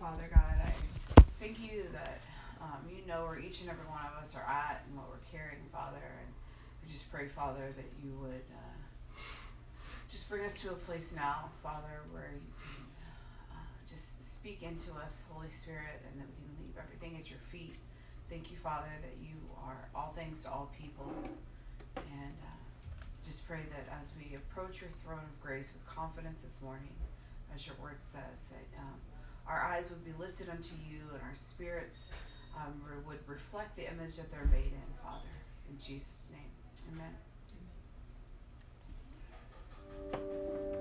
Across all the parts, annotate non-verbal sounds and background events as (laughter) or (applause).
Father God. I thank you that um, you know where each and every one of us are at and what we're carrying, Father. And I just pray, Father, that you would uh, just bring us to a place now, Father, where you can uh, just speak into us, Holy Spirit, and that we can leave everything at your feet. Thank you, Father, that you are all things to all people. And uh, just pray that as we approach your throne of grace with confidence this morning, as your word says, that um, our eyes would be lifted unto you and our spirits um, would reflect the image that they're made in, Father. In Jesus' name, amen. amen.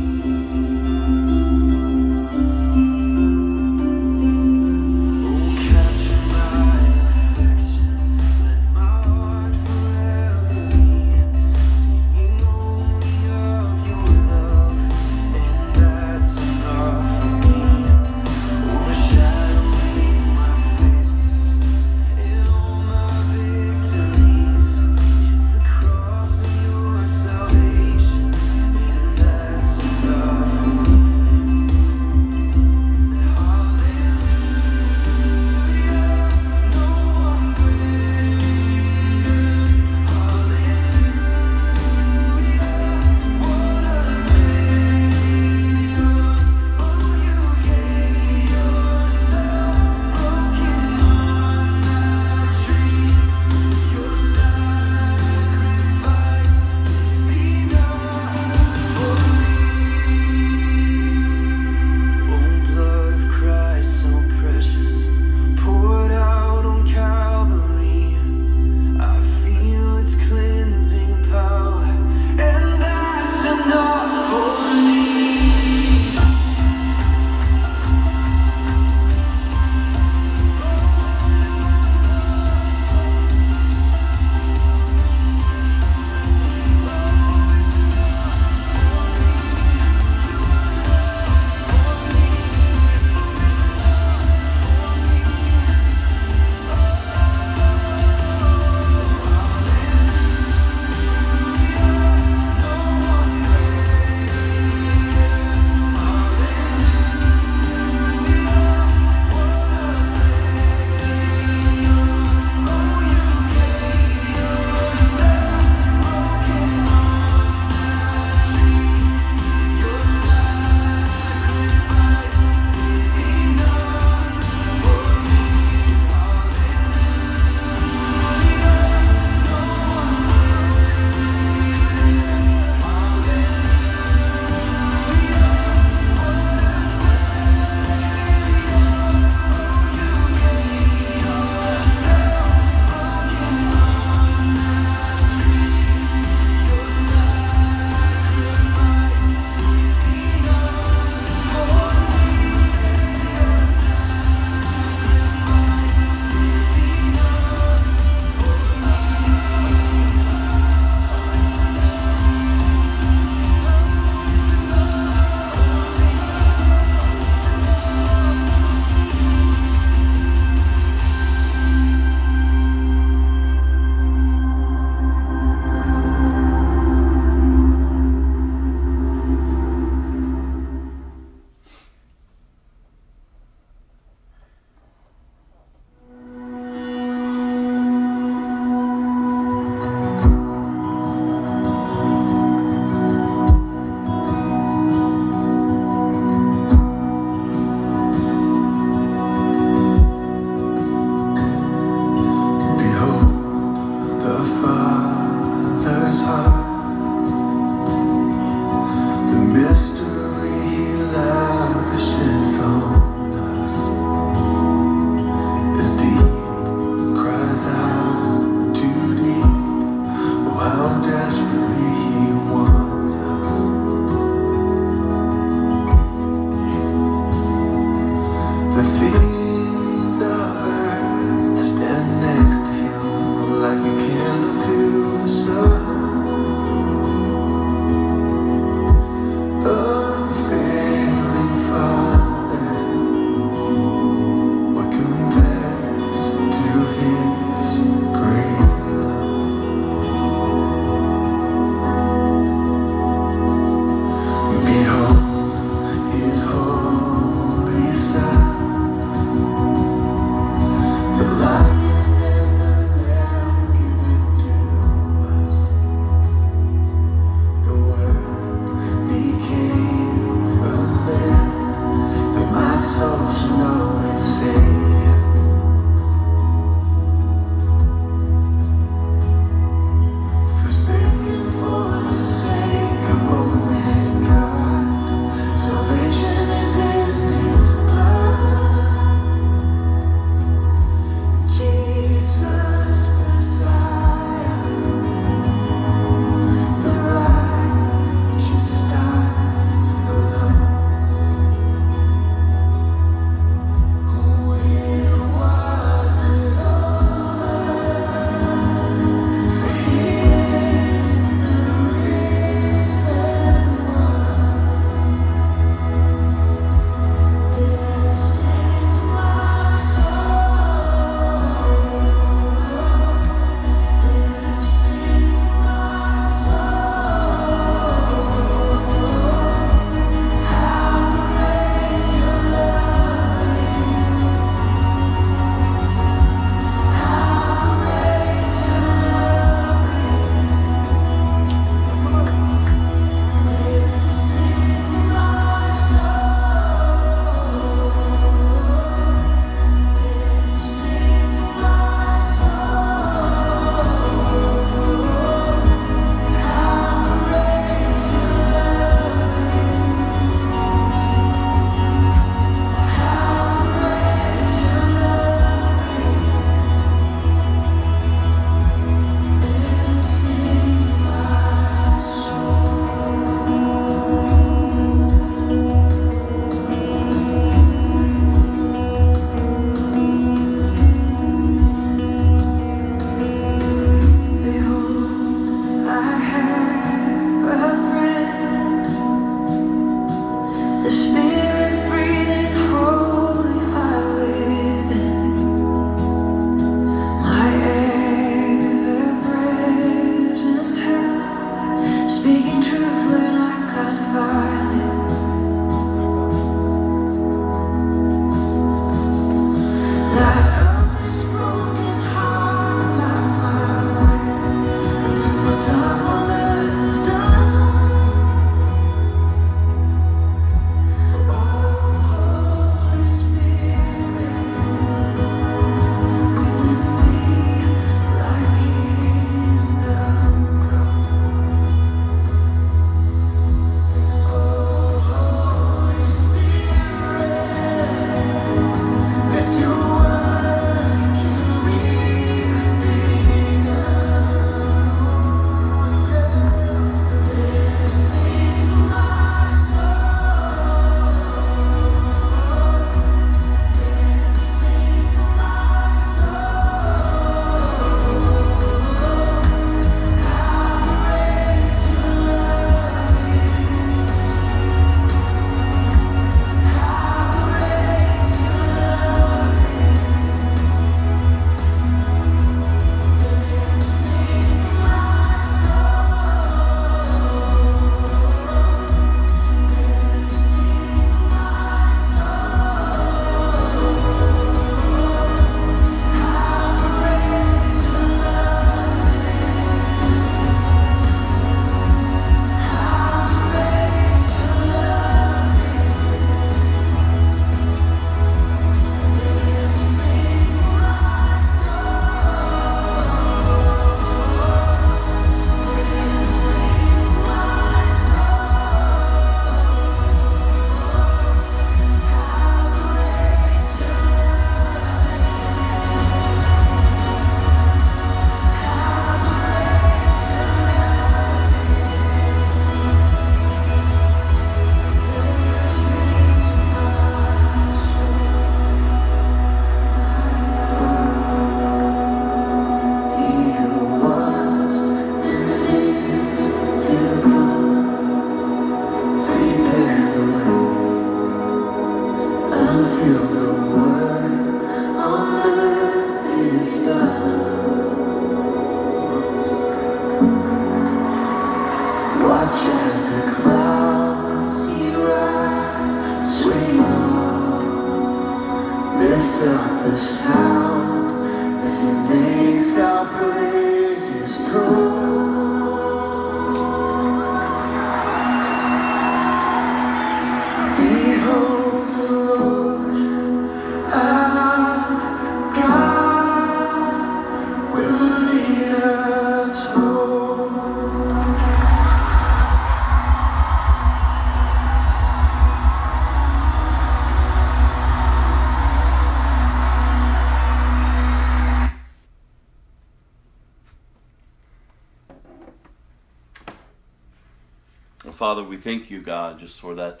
Thank you, God, just for that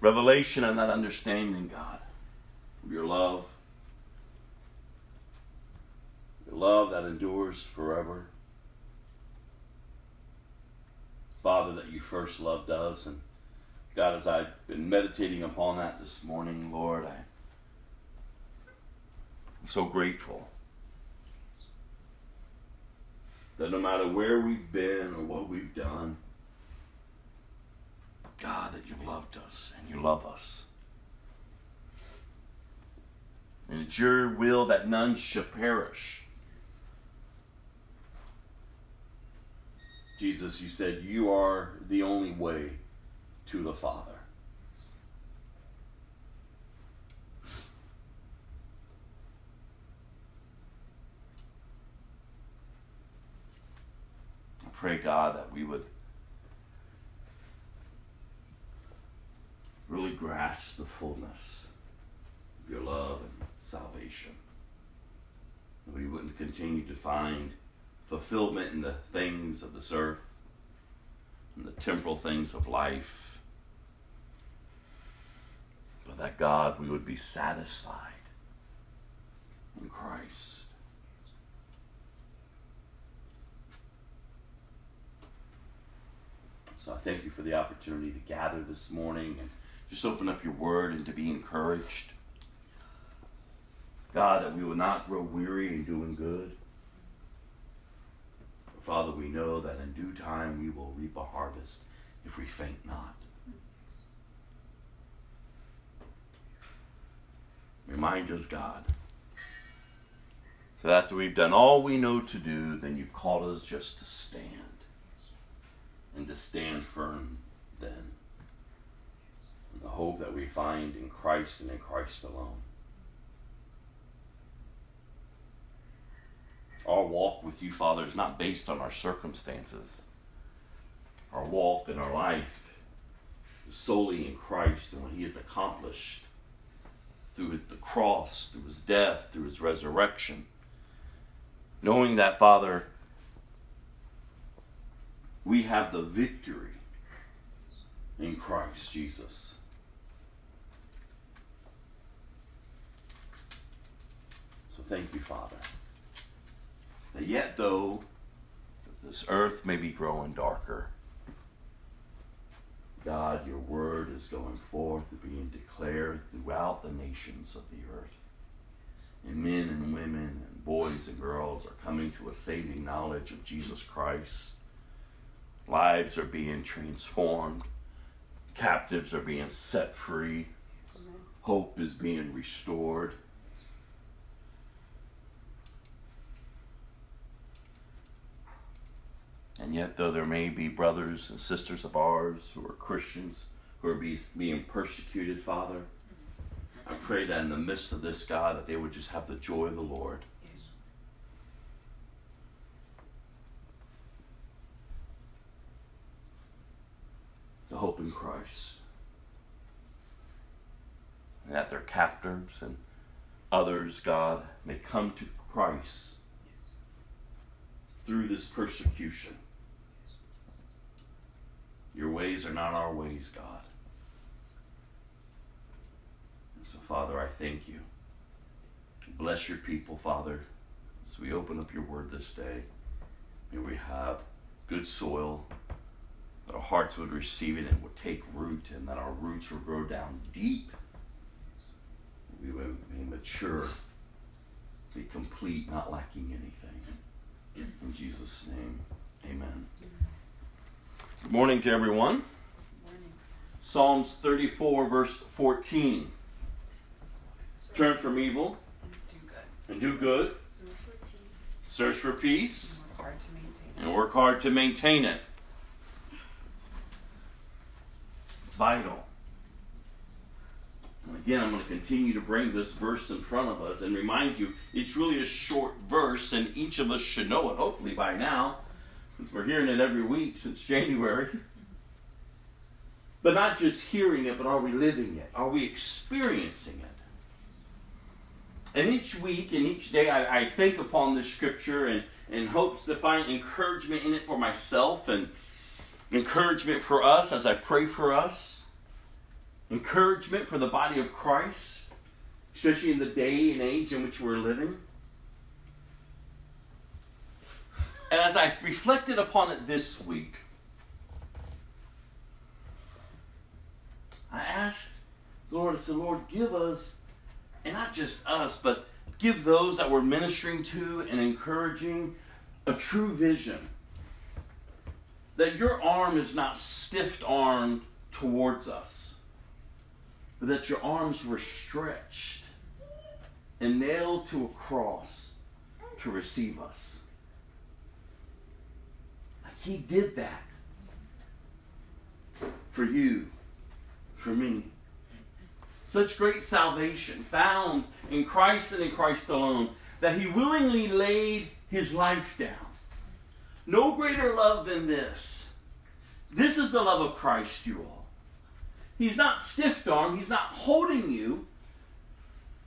revelation and that understanding, God, of your love. Your love that endures forever. Father, that you first loved us. And God, as I've been meditating upon that this morning, Lord, I'm so grateful that no matter where we've been or what we've done, God, that you've loved us and you love us. And it's your will that none should perish. Jesus, you said you are the only way to the Father. I pray, God, that we would really grasp the fullness of your love and salvation. That we wouldn't continue to find fulfillment in the things of this earth and the temporal things of life. But that God, we would be satisfied in Christ. So I thank you for the opportunity to gather this morning and just open up your word and to be encouraged. God, that we will not grow weary in doing good. Father, we know that in due time we will reap a harvest if we faint not. Remind us, God, that after we've done all we know to do, then you've called us just to stand and to stand firm then. The hope that we find in Christ and in Christ alone. Our walk with you, Father, is not based on our circumstances. Our walk and our life is solely in Christ and what He has accomplished through the cross, through His death, through His resurrection. Knowing that, Father, we have the victory in Christ Jesus. So thank you, Father. That yet, though, this earth may be growing darker, God, your word is going forth and being declared throughout the nations of the earth. And men and women and boys and girls are coming to a saving knowledge of Jesus Christ. Lives are being transformed. Captives are being set free. Hope is being restored. And yet, though there may be brothers and sisters of ours who are Christians who are be, being persecuted, Father, I pray that in the midst of this, God, that they would just have the joy of the Lord. The hope in Christ. And that their captors and others, God, may come to Christ through this persecution. Your ways are not our ways, God. And so, Father, I thank you. Bless your people, Father, as we open up your word this day. May we have good soil, that our hearts would receive it and would take root, and that our roots would grow down deep. We would be mature, be complete, not lacking anything. In Jesus' name, amen. Good morning to everyone. Morning. Psalms 34, verse 14. Turn from evil and do good, search for peace, And work hard to maintain it. and work hard to maintain it. It's vital. And again, I'm going to continue to bring this verse in front of us and remind you it's really a short verse, and each of us should know it, hopefully by now, we're hearing it every week since January. But not just hearing it, but are we living it? Are we experiencing it? And each week and each day, I, I think upon this scripture and, and hopes to find encouragement in it for myself and encouragement for us as I pray for us, encouragement for the body of Christ, especially in the day and age in which we're living. And as I reflected upon it this week, I asked the Lord, I said, Lord, give us, and not just us, but give those that we're ministering to and encouraging a true vision. That your arm is not stiff armed towards us, but that your arms were stretched and nailed to a cross to receive us. He did that for you, for me. Such great salvation found in Christ and in Christ alone that he willingly laid his life down. No greater love than this. This is the love of Christ, you all. He's not stiff armed, he's not holding you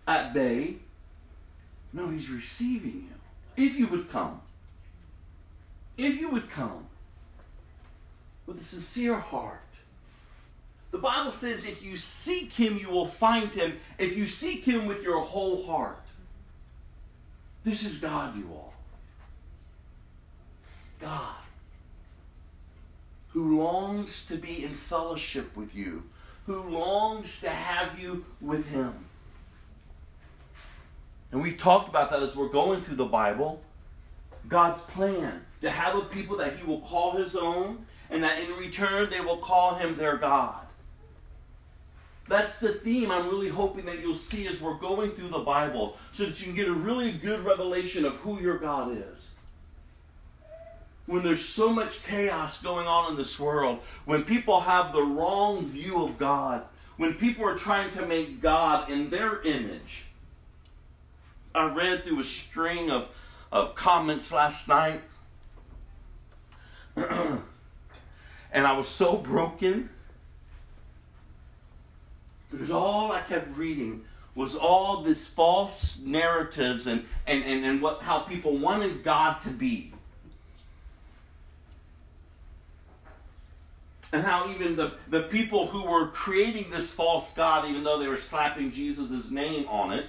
at bay. No, he's receiving you. If you would come. If you would come with a sincere heart. The Bible says if you seek him, you will find him. If you seek him with your whole heart. This is God, you all. God, who longs to be in fellowship with you, who longs to have you with him. And we've talked about that as we're going through the Bible. God's plan to have a people that he will call his own, and that in return they will call him their God. That's the theme I'm really hoping that you'll see as we're going through the Bible so that you can get a really good revelation of who your God is. When there's so much chaos going on in this world, when people have the wrong view of God, when people are trying to make God in their image. I read through a string of, of comments last night, (clears throat) and I was so broken because all I kept reading was all these false narratives and, and, and, and what how people wanted God to be. And how even the, the people who were creating this false God, even though they were slapping Jesus' name on it,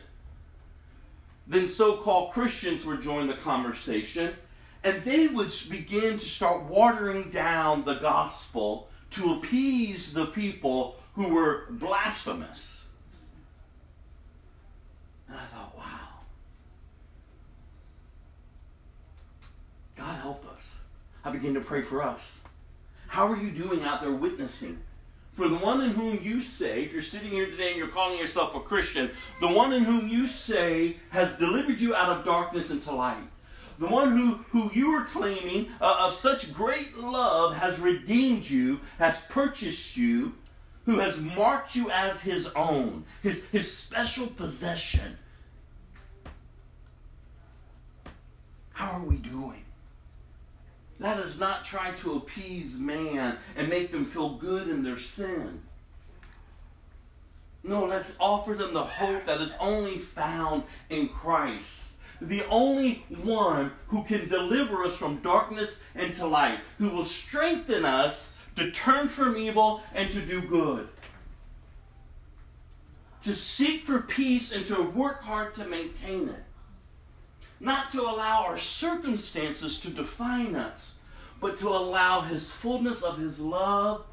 then so called Christians were joining the conversation, and they would begin to start watering down the gospel to appease the people who were blasphemous. And I thought, wow. God help us. I began to pray for us. How are you doing out there witnessing? For the one in whom you say, if you're sitting here today and you're calling yourself a Christian, the one in whom you say has delivered you out of darkness into light. The one who, who you are claiming uh, of such great love has redeemed you, has purchased you, who has marked you as his own, his, his special possession. How are we doing? Let us not try to appease man and make them feel good in their sin. No, let's offer them the hope that is only found in Christ. The only one who can deliver us from darkness into light, who will strengthen us to turn from evil and to do good. To seek for peace and to work hard to maintain it. Not to allow our circumstances to define us, but to allow His fullness of His love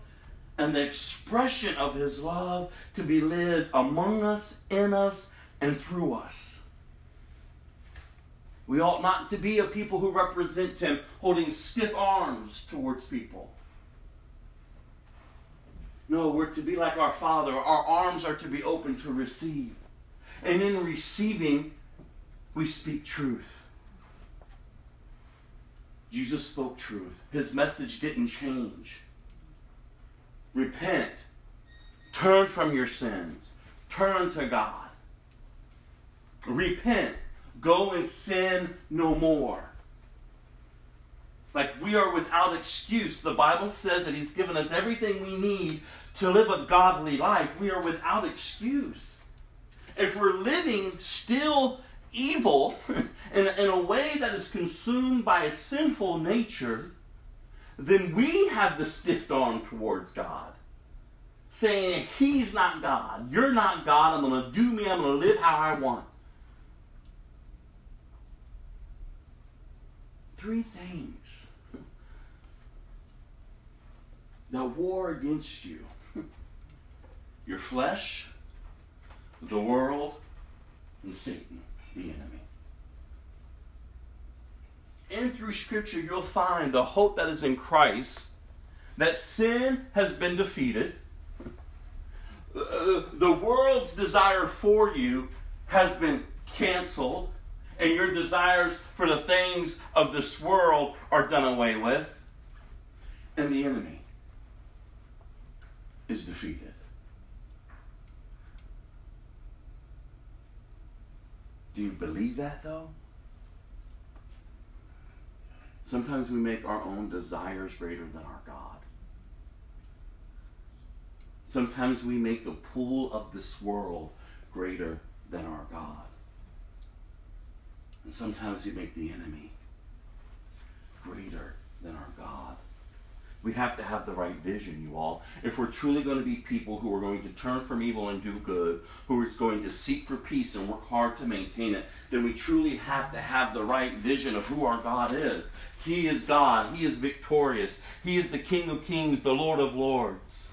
and the expression of His love to be lived among us, in us, and through us. We ought not to be a people who represent Him holding stiff arms towards people. No, we're to be like our Father. Our arms are to be open to receive. And in receiving, we speak truth. Jesus spoke truth. His message didn't change. Repent. Turn from your sins. Turn to God. Repent. Go and sin no more. Like we are without excuse. The Bible says that He's given us everything we need to live a godly life. We are without excuse. If we're living still evil (laughs) in, in a way that is consumed by a sinful nature, then we have the stiff arm towards God. Saying, He's not God. You're not God. I'm going to do me. I'm going to live how I want. Three things. That war against you. Your flesh, the world, and Satan, the enemy. In through Scripture, you'll find the hope that is in Christ, that sin has been defeated, uh, the world's desire for you has been canceled, and your desires for the things of this world are done away with, and the enemy is defeated. Do you believe that though? Sometimes we make our own desires greater than our God. Sometimes we make the pool of this world greater than our God. And sometimes we make the enemy greater than our God. We have to have the right vision, you all. If we're truly going to be people who are going to turn from evil and do good, who is going to seek for peace and work hard to maintain it, then we truly have to have the right vision of who our God is. He is God. He is victorious. He is the King of kings, the Lord of lords.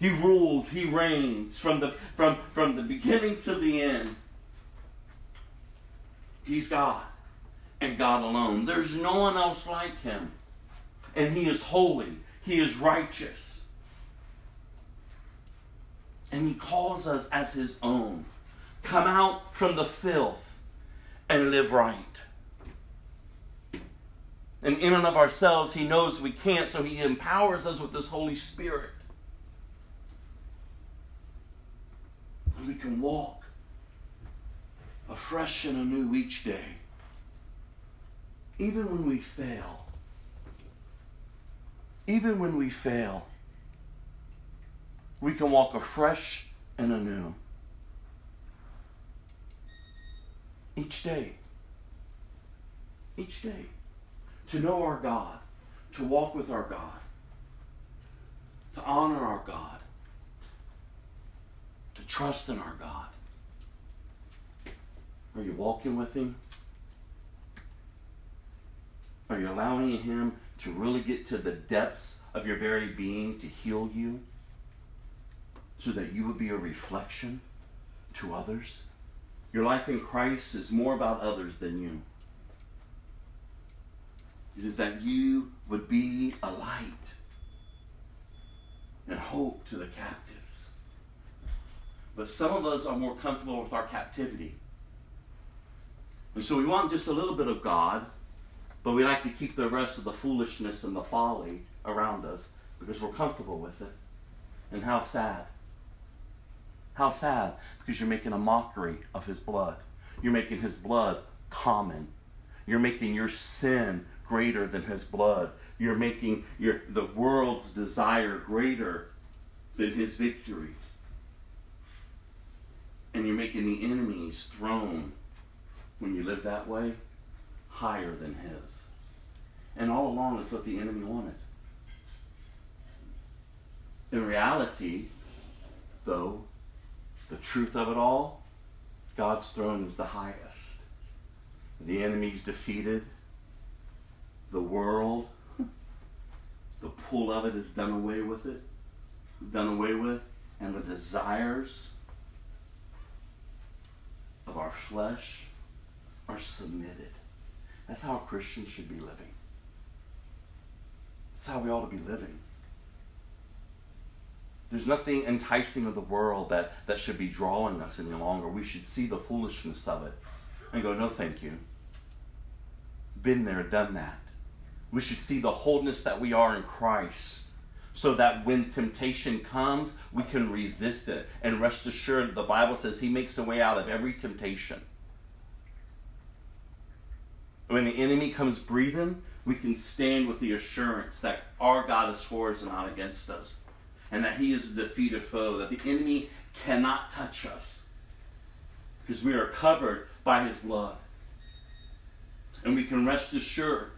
He rules, he reigns from the, from, from the beginning to the end. He's God and God alone. There's no one else like him and he is holy, he is righteous. And he calls us as his own. Come out from the filth and live right. And in and of ourselves, he knows we can't, so he empowers us with his Holy Spirit. And we can walk afresh and anew each day. Even when we fail, even when we fail, we can walk afresh and anew. Each day. Each day. To know our God, to walk with our God, to honor our God, to trust in our God. Are you walking with Him? Are you allowing Him to really get to the depths of your very being to heal you so that you would be a reflection to others. Your life in Christ is more about others than you. It is that you would be a light and hope to the captives. But some of us are more comfortable with our captivity. And so we want just a little bit of God but we like to keep the rest of the foolishness and the folly around us because we're comfortable with it. And how sad. How sad because you're making a mockery of his blood. You're making his blood common. You're making your sin greater than his blood. You're making your the world's desire greater than his victory. And you're making the enemy's throne when you live that way higher than his. And all along, it's what the enemy wanted. In reality, though, the truth of it all, God's throne is the highest. The enemy's defeated. The world, (laughs) the pull of it is done away with it. Is done away with. And the desires of our flesh are submitted. That's how Christians should be living. That's how we ought to be living. There's nothing enticing of the world that, that should be drawing us any longer. We should see the foolishness of it and go, no, thank you. Been there, done that. We should see the wholeness that we are in Christ so that when temptation comes, we can resist it. And rest assured, the Bible says He makes a way out of every temptation. When the enemy comes breathing, we can stand with the assurance that our God is for us and not against us, and that He is a defeated foe, that the enemy cannot touch us because we are covered by His blood. And we can rest assured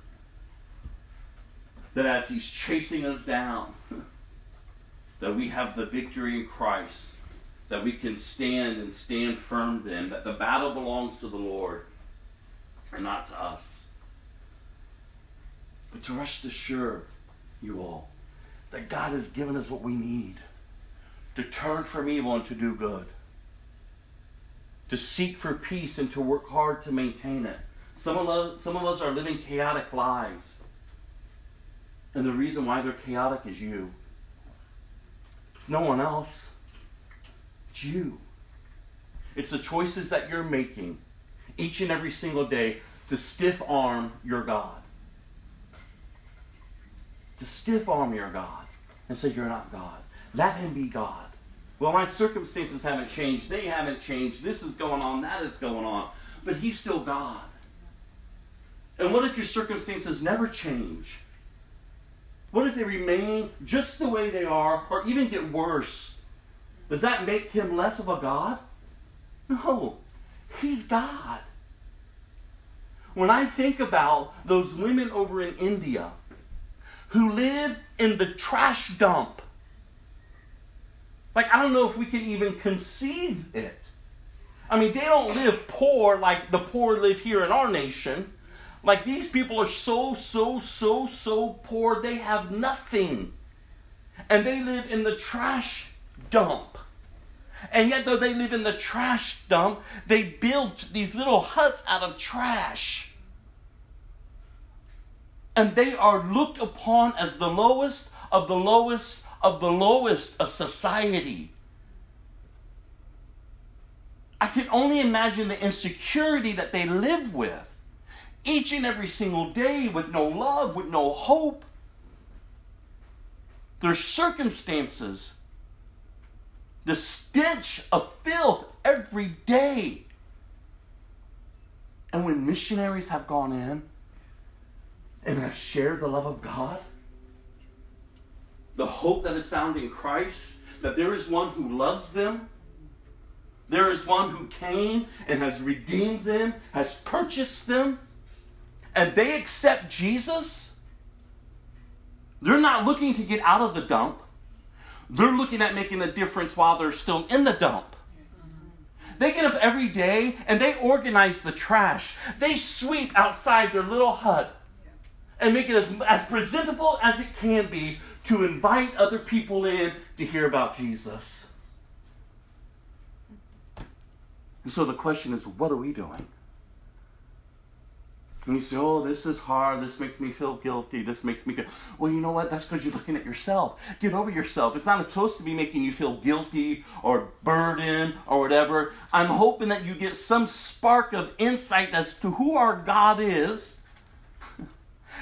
that as He's chasing us down, (laughs) that we have the victory in Christ, that we can stand and stand firm then, that the battle belongs to the Lord and not to us. But to rest assured, you all, that God has given us what we need to turn from evil and to do good, to seek for peace and to work hard to maintain it. Some of us, some of us are living chaotic lives. And the reason why they're chaotic is you. It's no one else. It's you. It's the choices that you're making each and every single day to stiff arm your God. To stiff arm your God and say, You're not God. Let Him be God. Well, my circumstances haven't changed. They haven't changed. This is going on. That is going on. But He's still God. And what if your circumstances never change? What if they remain just the way they are or even get worse? Does that make him less of a God? No. He's God. When I think about those women over in India who live in the trash dump, like I don't know if we can even conceive it. I mean, they don't live poor like the poor live here in our nation. Like these people are so, so, so, so poor, they have nothing. And they live in the trash dump. And yet, though they live in the trash dump, they build these little huts out of trash. And they are looked upon as the lowest of the lowest of the lowest of society. I can only imagine the insecurity that they live with each and every single day with no love, with no hope. Their circumstances, the stench of filth every day. And when missionaries have gone in and have shared the love of God, the hope that is found in Christ, that there is one who loves them, there is one who came and has redeemed them, has purchased them and they accept Jesus, they're not looking to get out of the dump. They're looking at making a difference while they're still in the dump. They get up every day and they organize the trash. They sweep outside their little hut and make it as, as presentable as it can be to invite other people in to hear about Jesus. And so the question is what are we doing? And you say, oh, this is hard. This makes me feel guilty. This makes me feel. Well, you know what? That's because you're looking at yourself. Get over yourself. It's not supposed to be making you feel guilty or burdened or whatever. I'm hoping that you get some spark of insight as to who our God is.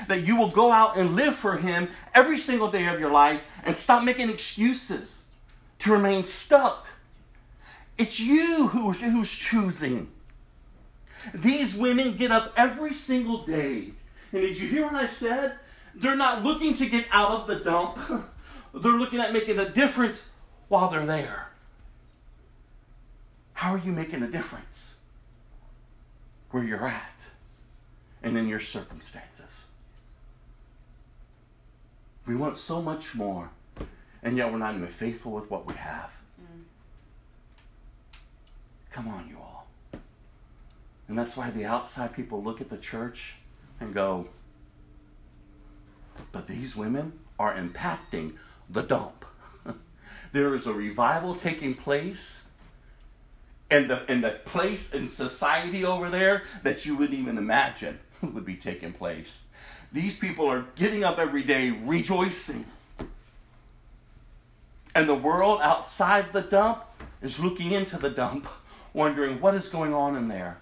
That you will go out and live for Him every single day of your life and stop making excuses to remain stuck. It's you who's, who's choosing. These women get up every single day. And did you hear what I said? They're not looking to get out of the dump, (laughs) they're looking at making a difference while they're there. How are you making a difference? Where you're at and in your circumstances. We want so much more, and yet we're not even faithful with what we have. Mm. Come on, you all. And that's why the outside people look at the church and go, but these women are impacting the dump. (laughs) there is a revival taking place and the, and the place in society over there that you wouldn't even imagine (laughs) would be taking place. These people are getting up every day rejoicing. And the world outside the dump is looking into the dump, wondering what is going on in there.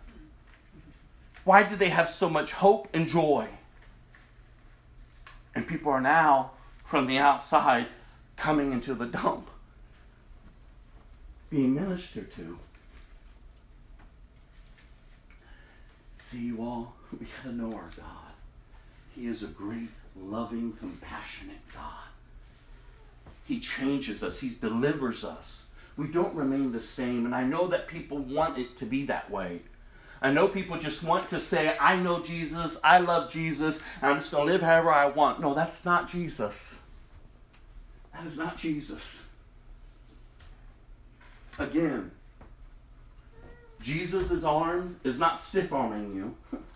Why do they have so much hope and joy? And people are now, from the outside, coming into the dump, being ministered to. See, you all, (laughs) we got to know our God. He is a great, loving, compassionate God. He changes us, He delivers us. We don't remain the same. And I know that people want it to be that way. I know people just want to say, I know Jesus, I love Jesus, and I'm just going to live however I want. No, that's not Jesus. That is not Jesus. Again, Jesus' arm is not stiff arming you. (laughs)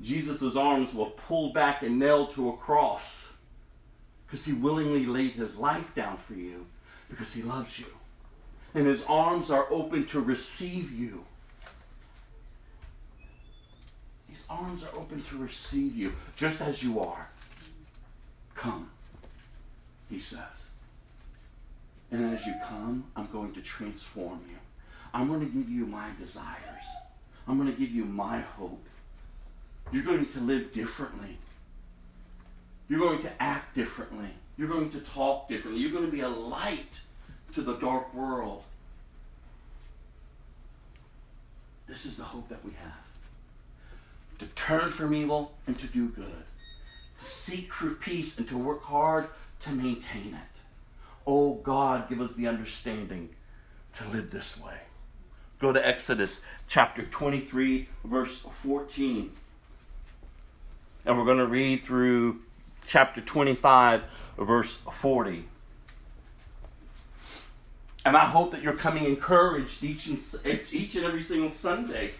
Jesus' arms were pulled back and nailed to a cross because he willingly laid his life down for you because he loves you. And his arms are open to receive you. His arms are open to receive you just as you are. Come, he says. And as you come, I'm going to transform you. I'm going to give you my desires. I'm going to give you my hope. You're going to live differently. You're going to act differently. You're going to talk differently. You're going to be a light to the dark world. This is the hope that we have to turn from evil and to do good, to seek for peace and to work hard to maintain it. Oh God, give us the understanding to live this way. Go to Exodus chapter 23, verse 14. And we're going to read through chapter 25, verse 40. And I hope that you're coming encouraged each and, each and every single Sunday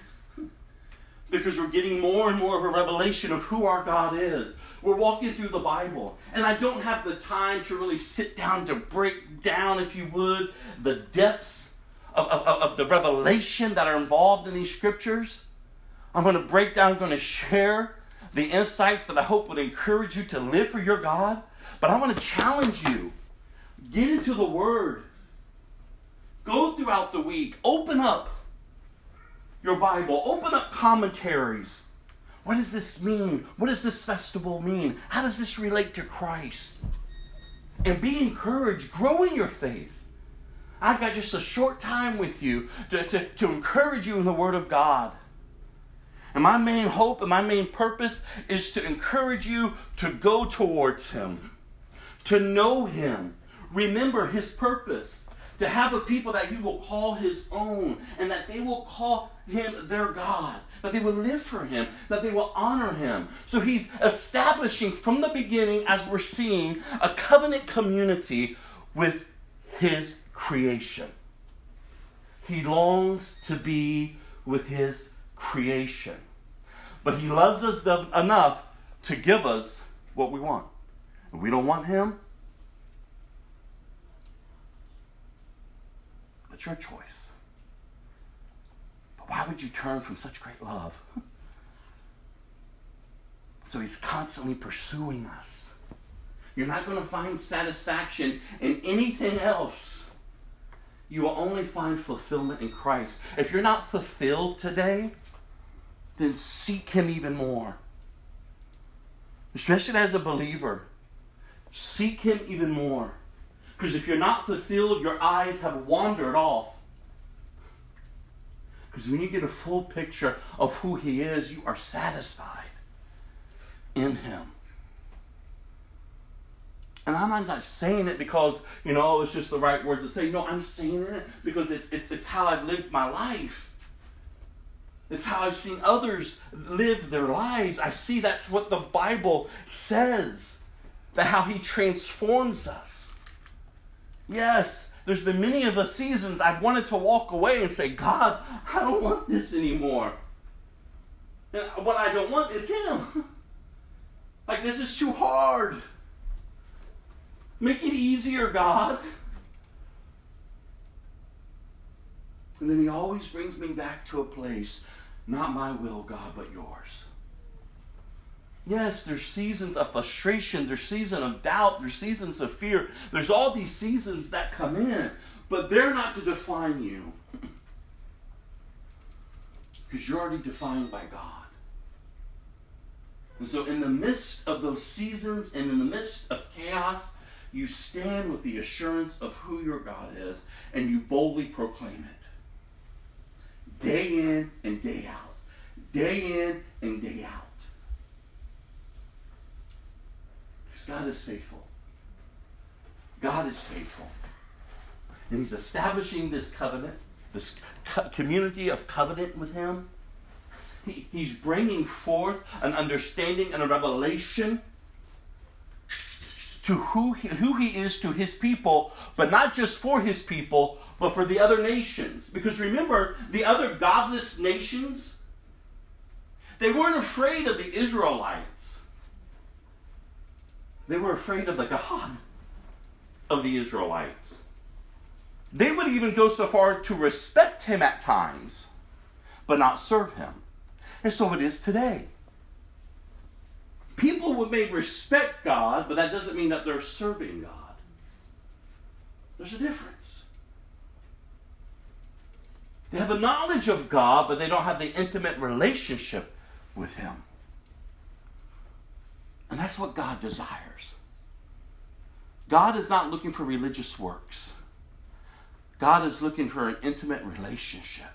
because we're getting more and more of a revelation of who our God is. We're walking through the Bible, and I don't have the time to really sit down to break down, if you would, the depths of, of, of the revelation that are involved in these scriptures. I'm going to break down, I'm going to share the insights that I hope would encourage you to live for your God. But I want to challenge you get into the Word, go throughout the week, open up your Bible, open up commentaries. What does this mean? What does this festival mean? How does this relate to Christ? And be encouraged, grow in your faith. I've got just a short time with you to, to, to encourage you in the Word of God. And my main hope and my main purpose is to encourage you to go towards Him, to know Him, remember His purpose, to have a people that He will call His own, and that they will call Him their God, that they will live for Him, that they will honor Him. So He's establishing from the beginning, as we're seeing, a covenant community with His creation. He longs to be with His creation. But He loves us enough to give us what we want. If we don't want Him, it's your choice. But why would you turn from such great love? (laughs) So He's constantly pursuing us. You're not going to find satisfaction in anything else. You will only find fulfillment in Christ. If you're not fulfilled today, then seek Him even more. Especially as a believer, seek Him even more. Because if you're not fulfilled, your eyes have wandered off. Because when you get a full picture of who He is, you are satisfied in Him. And I'm not saying it because, you know, it's just the right words to say. No, I'm saying it because it's, it's, it's how I've lived my life. It's how I've seen others live their lives. I see that's what the Bible says. That how he transforms us. Yes, there's been many of the seasons I've wanted to walk away and say, God, I don't want this anymore. And what I don't want is him. (laughs) Like this is too hard. Make it easier, God. And then he always brings me back to a place, not my will, God, but yours. Yes, there's seasons of frustration, there's seasons of doubt, there's seasons of fear. There's all these seasons that come in, but they're not to define you. Because you're already defined by God. And so, in the midst of those seasons and in the midst of chaos, you stand with the assurance of who your God is and you boldly proclaim it. Day in and day out. Day in and day out. Because God is faithful. God is faithful. And He's establishing this covenant, this co- community of covenant with Him. He, he's bringing forth an understanding and a revelation to who he, who he is to his people, but not just for his people, but for the other nations. Because remember, the other godless nations, they weren't afraid of the Israelites. They were afraid of the God of the Israelites. They would even go so far to respect him at times, but not serve him. And so it is today. People may respect God, but that doesn't mean that they're serving God. There's a difference. They have a knowledge of God, but they don't have the intimate relationship with Him. And that's what God desires. God is not looking for religious works. God is looking for an intimate relationship.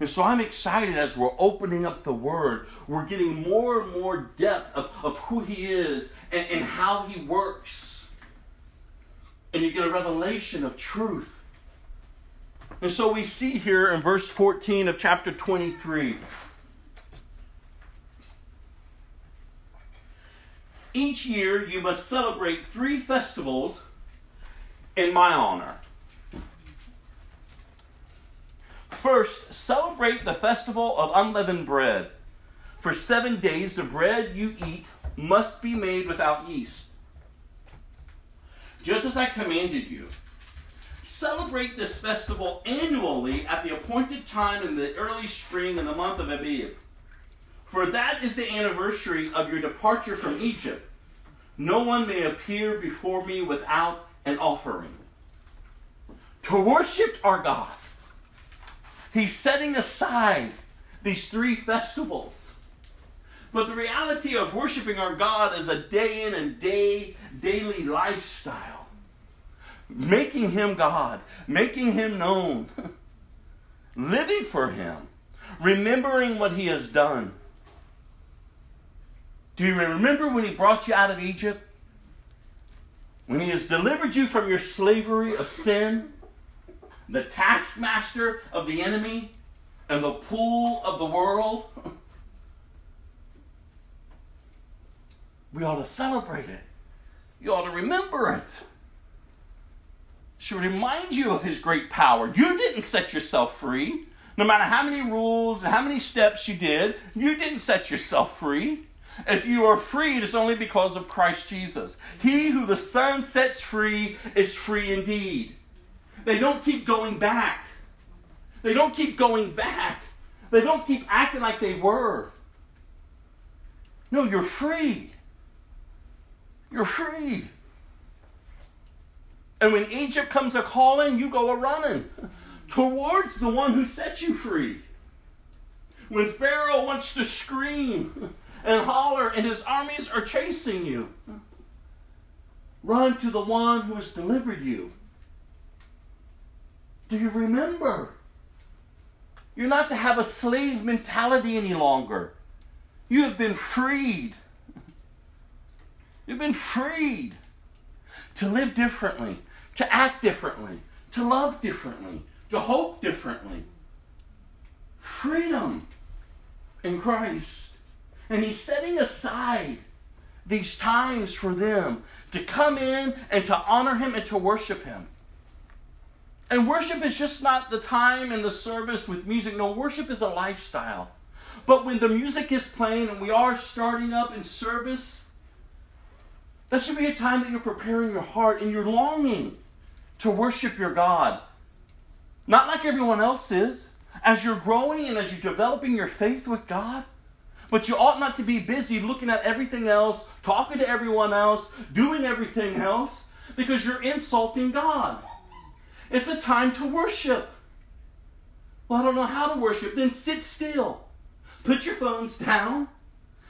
And so I'm excited as we're opening up the Word. We're getting more and more depth of, of who He is and, and how He works. And you get a revelation of truth. And so we see here in verse 14 of chapter 23 Each year you must celebrate three festivals in my honor. First, celebrate the festival of unleavened bread. For seven days, the bread you eat must be made without yeast. Just as I commanded you, celebrate this festival annually at the appointed time in the early spring in the month of Abib. For that is the anniversary of your departure from Egypt. No one may appear before me without an offering. To worship our God He's setting aside these three festivals. But the reality of worshiping our God is a day in and day daily lifestyle. Making him God, making him known, (laughs) living for him, remembering what he has done. Do you remember when he brought you out of Egypt? When he has delivered you from your slavery of sin? the taskmaster of the enemy and the pool of the world, (laughs) we ought to celebrate it. You ought to remember it. Should remind you of his great power. You didn't set yourself free. No matter how many rules and how many steps you did, you didn't set yourself free. If you are free, it's only because of Christ Jesus. He who the Son sets free is free indeed. They don't keep going back. They don't keep going back. They don't keep acting like they were. No, you're free. You're free. And when Egypt comes a calling, you go a running towards the one who set you free. When Pharaoh wants to scream and holler and his armies are chasing you, run to the one who has delivered you. Do you remember? You're not to have a slave mentality any longer. You have been freed. You've been freed to live differently, to act differently, to love differently, to hope differently. Freedom in Christ. And He's setting aside these times for them to come in and to honor Him and to worship Him. And worship is just not the time and the service with music. No, worship is a lifestyle. But when the music is playing and we are starting up in service, that should be a time that you're preparing your heart and you're longing to worship your God. not like everyone else is. As you're growing and as you're developing your faith with God, but you ought not to be busy looking at everything else, talking to everyone else, doing everything else, because you're insulting God. It's a time to worship. Well, I don't know how to worship. Then sit still. Put your phones down.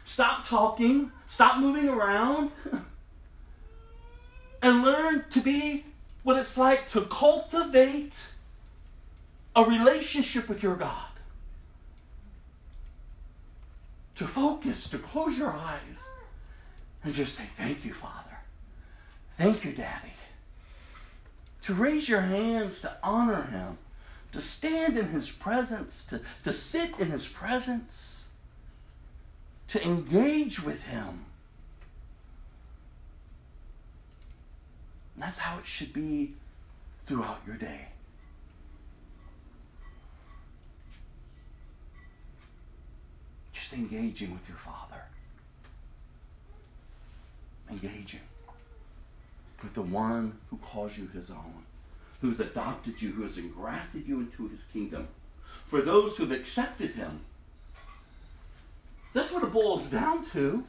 Stop talking. Stop moving around. (laughs) and learn to be what it's like to cultivate a relationship with your God. To focus, to close your eyes, and just say, Thank you, Father. Thank you, Daddy. To raise your hands to honor Him, to stand in His presence, to, to sit in His presence, to engage with Him. And that's how it should be throughout your day. Just engaging with your Father. Engaging with the one who calls you his own, who has adopted you, who has engrafted you into his kingdom. For those who've accepted him, that's what it boils down to.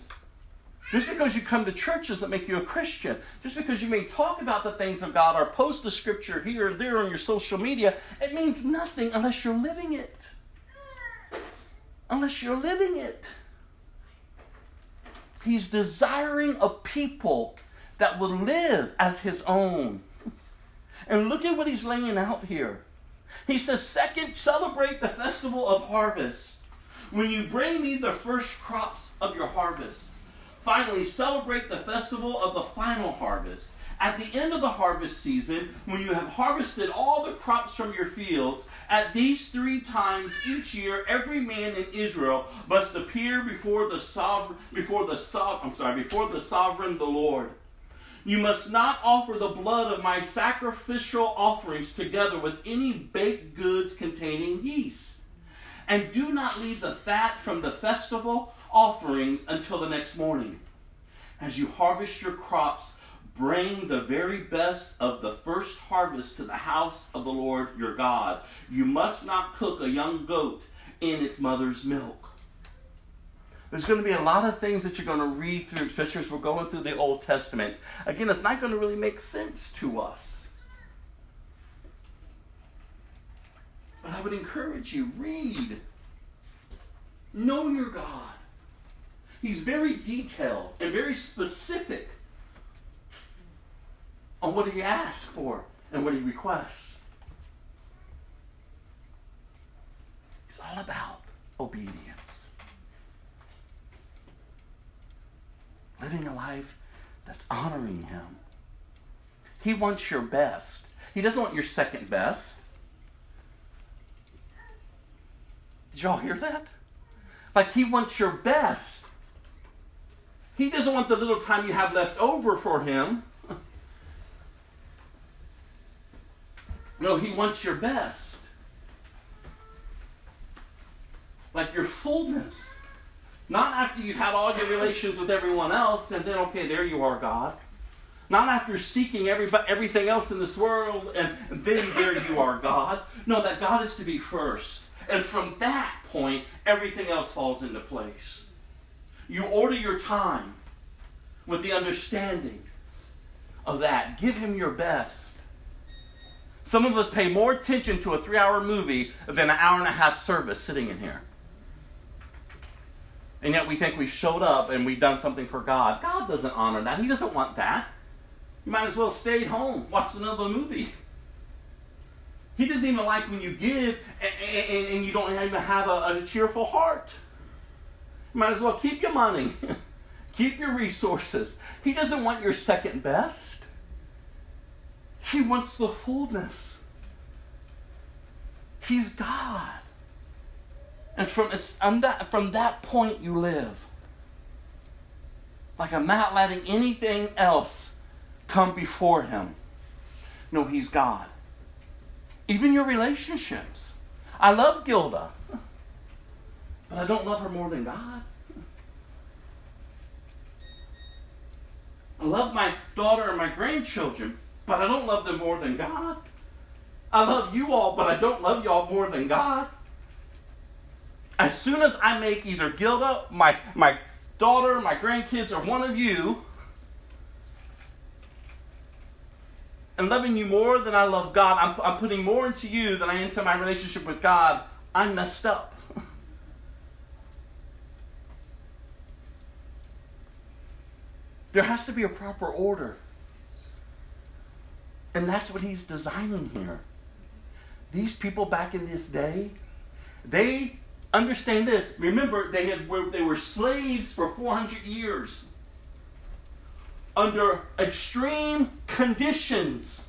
Just because you come to church doesn't make you a Christian. Just because you may talk about the things of God or post the scripture here or there on your social media, it means nothing unless you're living it. Unless you're living it. He's desiring a people that will live as his own. And look at what he's laying out here. He says, Second, celebrate the festival of harvest. When you bring me the first crops of your harvest. Finally, celebrate the festival of the final harvest. At the end of the harvest season, when you have harvested all the crops from your fields, at these three times each year, every man in Israel must appear before the sovereign, before the I'm sorry, before the sovereign, the Lord. You must not offer the blood of my sacrificial offerings together with any baked goods containing yeast. And do not leave the fat from the festival offerings until the next morning. As you harvest your crops, bring the very best of the first harvest to the house of the Lord your God. You must not cook a young goat in its mother's milk. There's going to be a lot of things that you're going to read through, especially as we're going through the Old Testament. Again, it's not going to really make sense to us. But I would encourage you read. Know your God. He's very detailed and very specific on what he asks for and what he requests. It's all about obedience. living a life that's honoring Him. He wants your best. He doesn't want your second best. Did y'all hear that? Like, He wants your best. He doesn't want the little time you have left over for Him. (laughs) No, He wants your best. Like your fullness. Not after you've had all your relations with everyone else and then, okay, there you are, God. Not after seeking every, everything else in this world and then there you are, God. No, that God is to be first. And from that point, everything else falls into place. You order your time with the understanding of that. Give Him your best. Some of us pay more attention to a three hour movie than an hour and a half service sitting in here. And yet we think we've showed up and we've done something for God. God doesn't honor that. He doesn't want that. You might as well stay at home, watch another movie. He doesn't even like when you give and, and, and you don't even have a, a cheerful heart. Might as well keep your money, (laughs) keep your resources. He doesn't want your second best. He wants the fullness. He's God. And from, it's, from that point, you live. Like I'm not letting anything else come before Him. No, He's God. Even your relationships. I love Gilda, but I don't love her more than God. I love my daughter and my grandchildren, but I don't love them more than God. I love you all, but I don't love y'all more than God. As soon as I make either Gilda, my, my daughter, my grandkids, or one of you, and loving you more than I love God, I'm, I'm putting more into you than I into my relationship with God, I'm messed up. There has to be a proper order. And that's what he's designing here. These people back in this day, they understand this. Remember, they, had, they were slaves for 400 years under extreme conditions.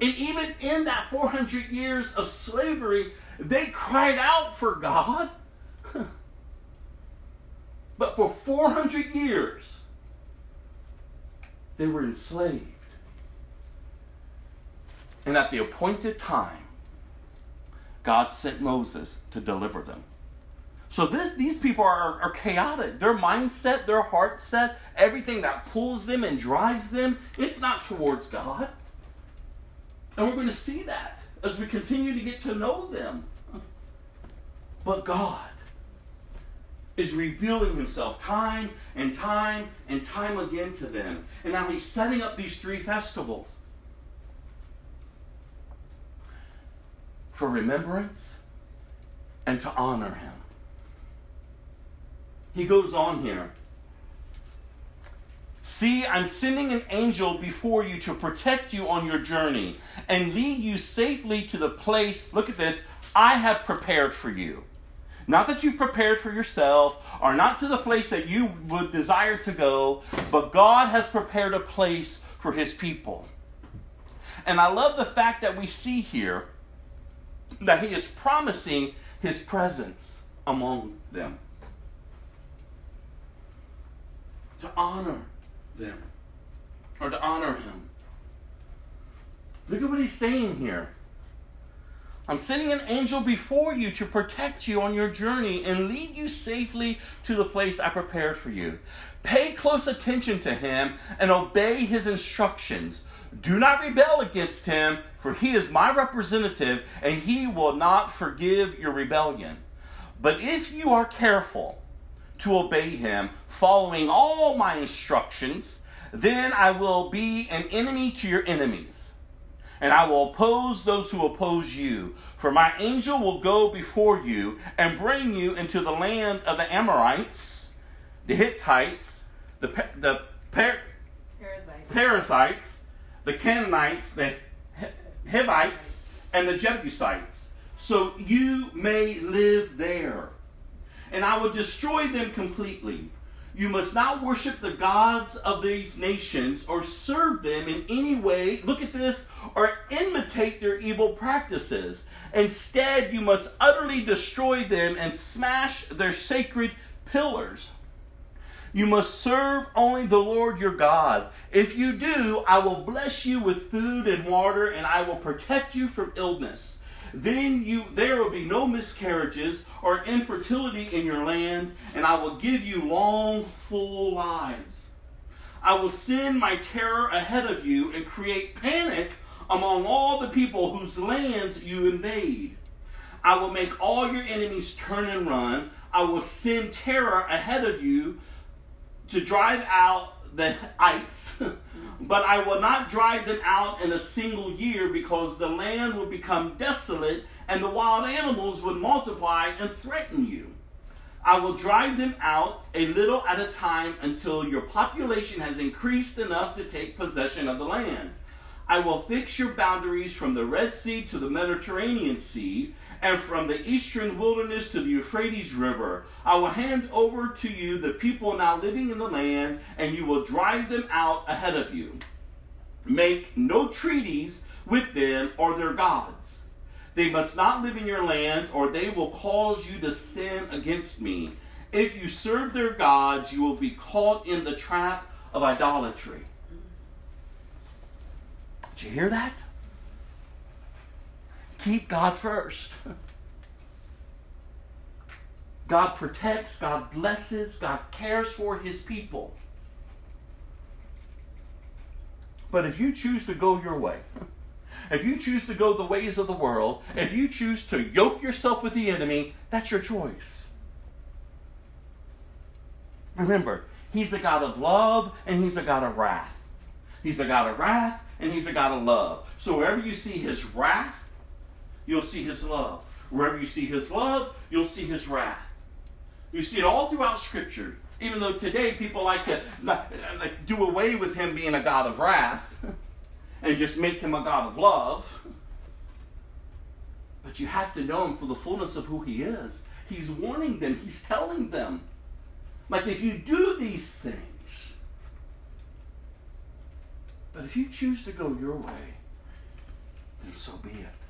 And even in that 400 years of slavery, they cried out for God. But for 400 years, they were enslaved. And at the appointed time, God sent Moses to deliver them. So this, these people are, are chaotic. Their mindset, their heart set, everything that pulls them and drives them, it's not towards God. And we're going to see that as we continue to get to know them. But God is revealing himself time and time and time again to them. And now he's setting up these three festivals for remembrance and to honor him. He goes on here. See, I'm sending an angel before you to protect you on your journey and lead you safely to the place, look at this, I have prepared for you. Not that you've prepared for yourself, or not to the place that you would desire to go, but God has prepared a place for his people. And I love the fact that we see here that he is promising his presence among them. To honor them, or to honor him. Look at what he's saying here. I'm sending an angel before you to protect you on your journey and lead you safely to the place I prepared for you. Pay close attention to him and obey his instructions. Do not rebel against him, for he is my representative and he will not forgive your rebellion. But if you are careful to obey him, following all my instructions, then I will be an enemy to your enemies and I will oppose those who oppose you. For my angel will go before you and bring you into the land of the Amorites, the Hittites, the, the par- Perizzites, the Canaanites, the Hivites, and the Jebusites, so you may live there. And I will destroy them completely. You must not worship the gods of these nations or serve them in any way, look at this, or imitate their evil practices. Instead, you must utterly destroy them and smash their sacred pillars. You must serve only the Lord your God. If you do, I will bless you with food and water, and I will protect you from illness. Then you there will be no miscarriages or infertility in your land, and I will give you long, full lives. I will send my terror ahead of you and create panic among all the people whose lands you invade. I will make all your enemies turn and run. I will send terror ahead of you to drive out the ites, (laughs) but I will not drive them out in a single year because the land will become desolate and the wild animals would multiply and threaten you. I will drive them out a little at a time until your population has increased enough to take possession of the land. I will fix your boundaries from the Red Sea to the Mediterranean Sea and from the eastern wilderness to the Euphrates River. I will hand over to you the people now living in the land, and you will drive them out ahead of you. Make no treaties with them or their gods. They must not live in your land, or they will cause you to sin against me. If you serve their gods, you will be caught in the trap of idolatry. Did you hear that? Keep God first. God protects, God blesses, God cares for his people. But if you choose to go your way, if you choose to go the ways of the world, if you choose to yoke yourself with the enemy, that's your choice. Remember, He's a God of love and He's a God of wrath. He's a God of wrath and He's a God of love. So wherever you see His wrath, you'll see His love. Wherever you see His love, you'll see His wrath. You see it all throughout Scripture. Even though today people like to like, do away with Him being a God of wrath (laughs) and just make Him a God of love. But you have to know Him for the fullness of who He is. He's warning them, He's telling them. Like, if you do these things, but if you choose to go your way, then so be it.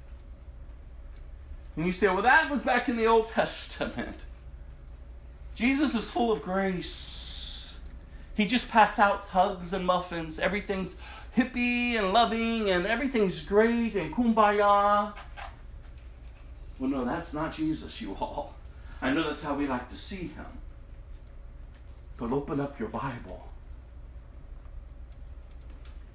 And you say, well, that was back in the Old Testament. Jesus is full of grace. He just passed out hugs and muffins. Everything's hippie and loving and everything's great and kumbaya. Well, no, that's not Jesus, you all. I know that's how we like to see him. But open up your Bible.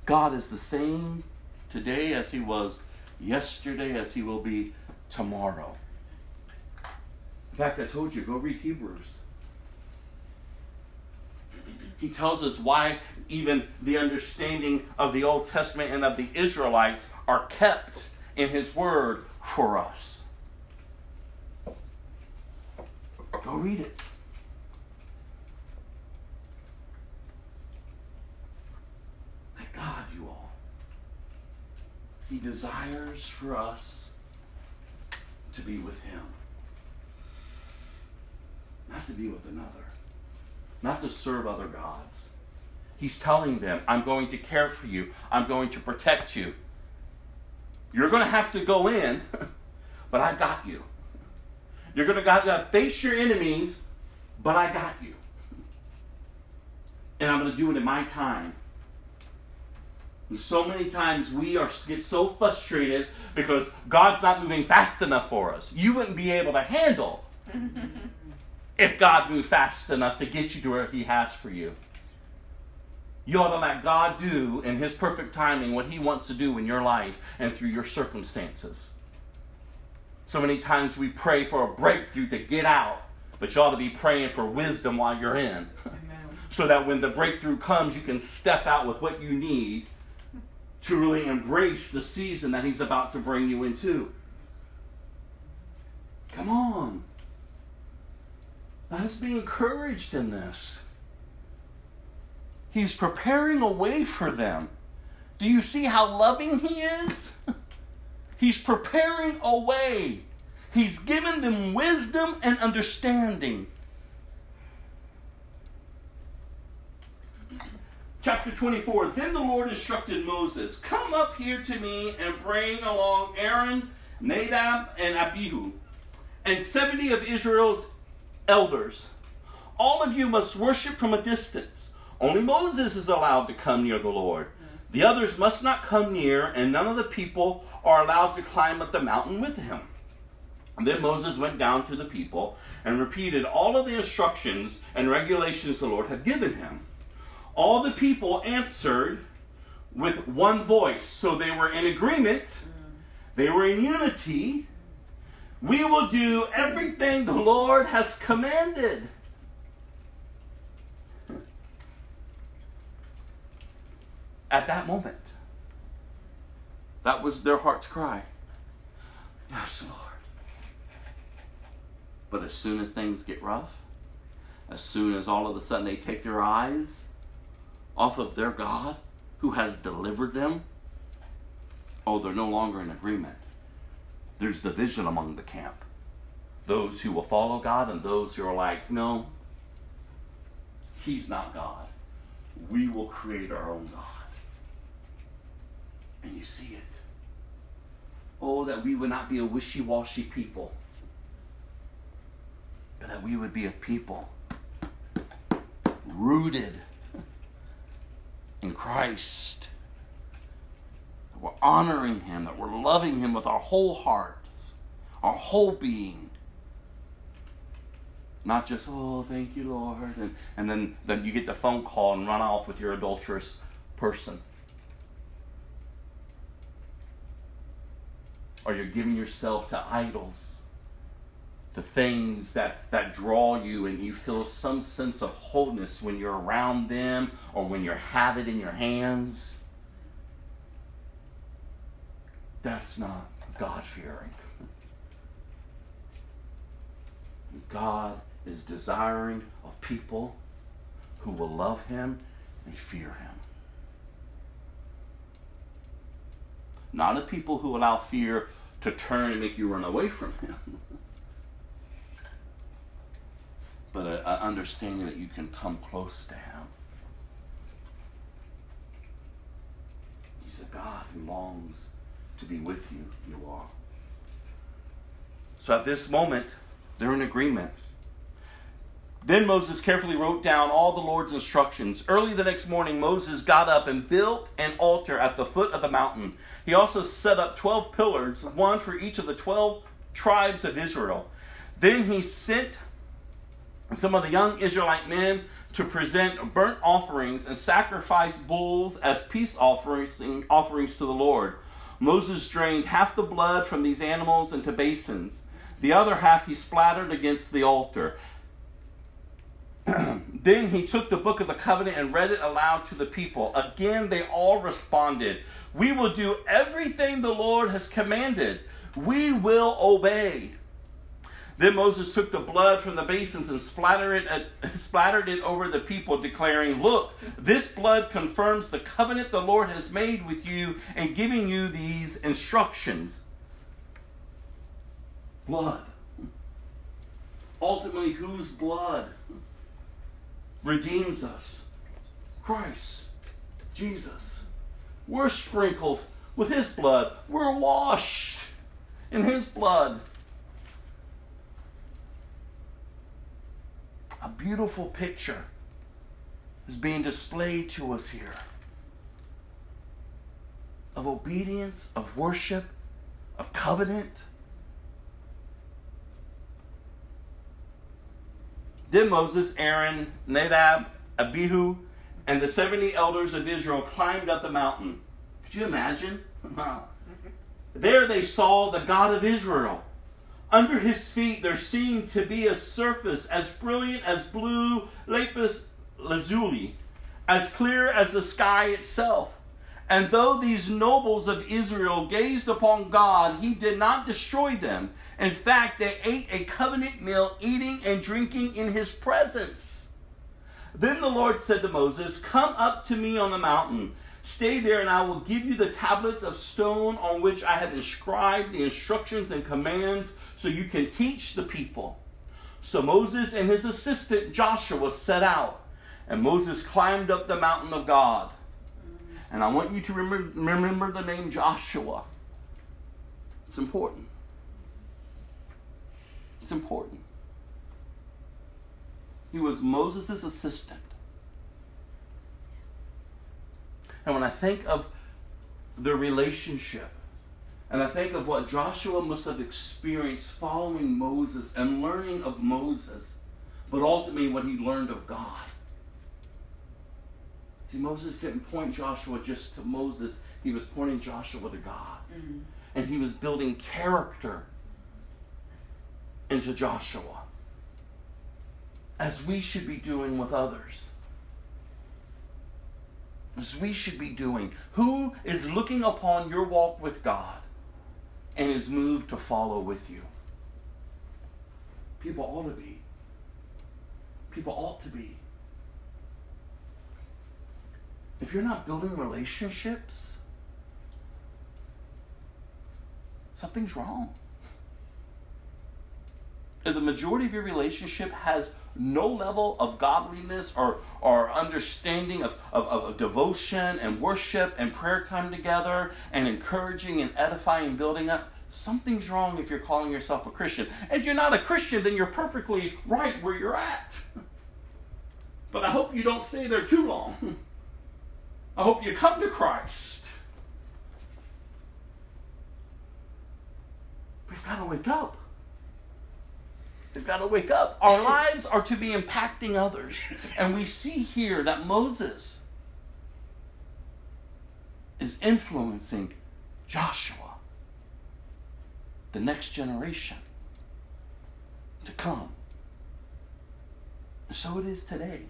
God is the same today as He was yesterday, as He will be tomorrow. In fact, I told you, go read Hebrews. He tells us why even the understanding of the Old Testament and of the Israelites are kept in His Word for us. Go read it. Thank God, you all. He desires for us to be with Him, not to be with another, not to serve other gods. He's telling them, I'm going to care for you, I'm going to protect you. You're going to have to go in, (laughs) but I've got you. You're going to uh, have to face your enemies, but I got you. And I'm going to do it in my time. And so many times we are get so frustrated because God's not moving fast enough for us. You wouldn't be able to handle (laughs) if God moved fast enough to get you to where He has for you. You ought to let God do in His perfect timing what He wants to do in your life and through your circumstances. So many times we pray for a breakthrough to get out, but you ought to be praying for wisdom while you're in. (laughs) so that when the breakthrough comes, you can step out with what you need to really embrace the season that He's about to bring you into. Come on. Let us be encouraged in this. He's preparing a way for them. Do you see how loving He is? (laughs) He's preparing a way. He's given them wisdom and understanding. Chapter 24 Then the Lord instructed Moses, Come up here to me and bring along Aaron, Nadab, and Abihu, and 70 of Israel's elders. All of you must worship from a distance. Only Moses is allowed to come near the Lord. The others must not come near, and none of the people are allowed to climb up the mountain with him. And then Moses went down to the people and repeated all of the instructions and regulations the Lord had given him. All the people answered with one voice. So they were in agreement, they were in unity. We will do everything the Lord has commanded. At that moment, that was their heart's cry. Yes, Lord. But as soon as things get rough, as soon as all of a sudden they take their eyes off of their God who has delivered them, oh, they're no longer in agreement. There's division among the camp. Those who will follow God and those who are like, no, He's not God. We will create our own God. And you see it. Oh, that we would not be a wishy washy people, but that we would be a people rooted in Christ. That we're honoring Him, that we're loving Him with our whole hearts, our whole being. Not just, oh, thank you, Lord. And, and then, then you get the phone call and run off with your adulterous person. Or you're giving yourself to idols to things that, that draw you and you feel some sense of wholeness when you're around them or when you have it in your hands. That's not God fearing. God is desiring a people who will love Him and fear Him. Not a people who allow fear to turn and make you run away from Him, (laughs) but an understanding that you can come close to Him. He's a God who longs to be with you. You are. So at this moment, they're in agreement. Then Moses carefully wrote down all the Lord's instructions. Early the next morning, Moses got up and built an altar at the foot of the mountain. He also set up 12 pillars, one for each of the 12 tribes of Israel. Then he sent some of the young Israelite men to present burnt offerings and sacrifice bulls as peace offerings, offerings to the Lord. Moses drained half the blood from these animals into basins. The other half he splattered against the altar. (clears throat) then he took the book of the covenant and read it aloud to the people. Again, they all responded, We will do everything the Lord has commanded. We will obey. Then Moses took the blood from the basins and splattered it, (laughs) splattered it over the people, declaring, Look, this blood confirms the covenant the Lord has made with you and giving you these instructions. Blood. Ultimately, whose blood? redeems us. Christ, Jesus. We're sprinkled with His blood, we're washed in His blood. A beautiful picture is being displayed to us here of obedience, of worship, of covenant Then Moses, Aaron, Nadab, Abihu, and the 70 elders of Israel climbed up the mountain. Could you imagine? (laughs) there they saw the God of Israel. Under his feet there seemed to be a surface as brilliant as blue lapis lazuli, as clear as the sky itself. And though these nobles of Israel gazed upon God, he did not destroy them. In fact, they ate a covenant meal, eating and drinking in his presence. Then the Lord said to Moses, Come up to me on the mountain. Stay there, and I will give you the tablets of stone on which I have inscribed the instructions and commands, so you can teach the people. So Moses and his assistant Joshua set out, and Moses climbed up the mountain of God. And I want you to remember, remember the name Joshua. It's important. It's important. He was Moses' assistant. And when I think of the relationship, and I think of what Joshua must have experienced following Moses and learning of Moses, but ultimately what he learned of God. See, Moses didn't point Joshua just to Moses, he was pointing Joshua to God. Mm-hmm. And he was building character into Joshua, as we should be doing with others. As we should be doing. Who is looking upon your walk with God and is moved to follow with you? People ought to be. People ought to be. if you're not building relationships, something's wrong. If the majority of your relationship has no level of godliness or, or understanding of, of, of devotion and worship and prayer time together and encouraging and edifying and building up, something's wrong if you're calling yourself a Christian. If you're not a Christian, then you're perfectly right where you're at. (laughs) But I hope you don't stay there too long. (laughs) I hope you come to Christ. We've got to wake up. We've got to wake up. Our (laughs) lives are to be impacting others. And we see here that Moses is influencing Joshua. the next generation to come. And so it is today.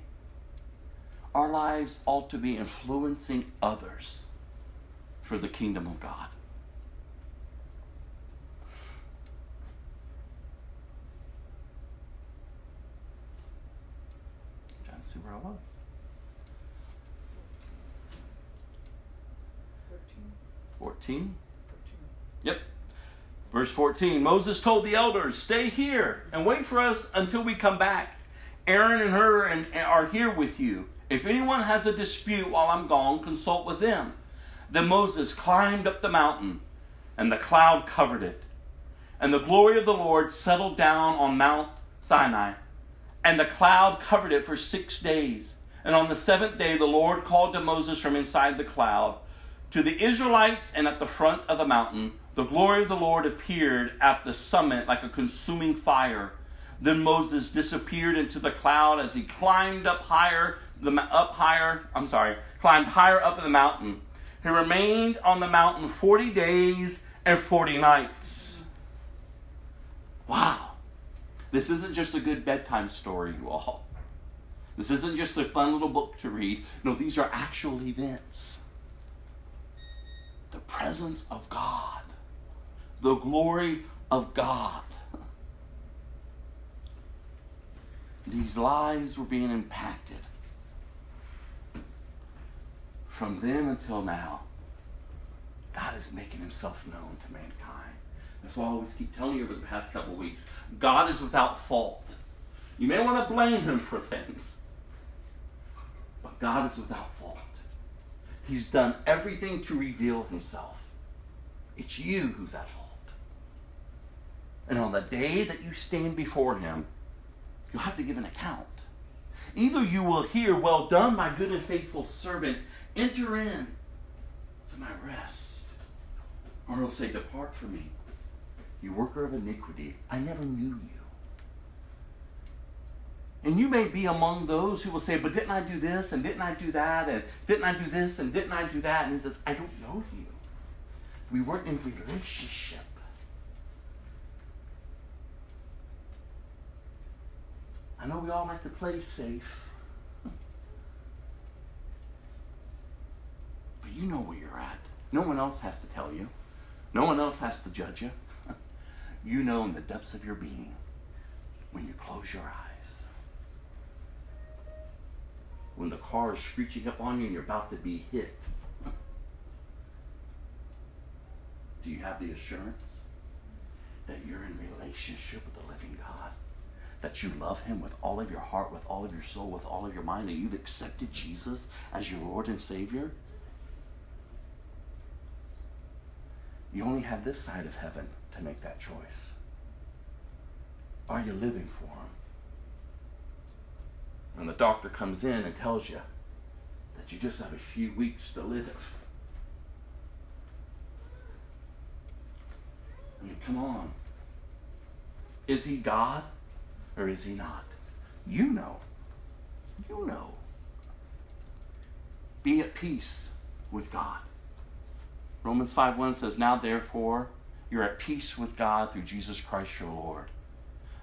Our lives ought to be influencing others for the kingdom of God. See where I was. 14. Yep. Verse 14 Moses told the elders, Stay here and wait for us until we come back. Aaron and Hur and, and are here with you. If anyone has a dispute while I'm gone, consult with them. Then Moses climbed up the mountain, and the cloud covered it. And the glory of the Lord settled down on Mount Sinai, and the cloud covered it for six days. And on the seventh day, the Lord called to Moses from inside the cloud. To the Israelites and at the front of the mountain, the glory of the Lord appeared at the summit like a consuming fire. Then Moses disappeared into the cloud as he climbed up higher, the up higher. I'm sorry, climbed higher up in the mountain. He remained on the mountain forty days and forty nights. Wow, this isn't just a good bedtime story, you all. This isn't just a fun little book to read. No, these are actual events. The presence of God, the glory of God. These lives were being impacted. From then until now, God is making himself known to mankind. That's why I always keep telling you over the past couple weeks God is without fault. You may want to blame him for things, but God is without fault. He's done everything to reveal himself. It's you who's at fault. And on the day that you stand before him, you'll have to give an account. Either you will hear, Well done, my good and faithful servant, enter in to my rest. Or he'll say, Depart from me, you worker of iniquity. I never knew you. And you may be among those who will say, But didn't I do this? And didn't I do that? And didn't I do this? And didn't I do that? And he says, I don't know you. We weren't in relationship. I know we all like to play safe. But you know where you're at. No one else has to tell you. No one else has to judge you. You know in the depths of your being when you close your eyes. When the car is screeching up on you and you're about to be hit. Do you have the assurance that you're in relationship with the living God? That you love Him with all of your heart, with all of your soul, with all of your mind, that you've accepted Jesus as your Lord and Savior? You only have this side of heaven to make that choice. Are you living for Him? When the doctor comes in and tells you that you just have a few weeks to live. I mean, come on. Is he God or is he not? You know. You know. Be at peace with God. Romans 5 1 says, Now therefore, you're at peace with God through Jesus Christ your Lord.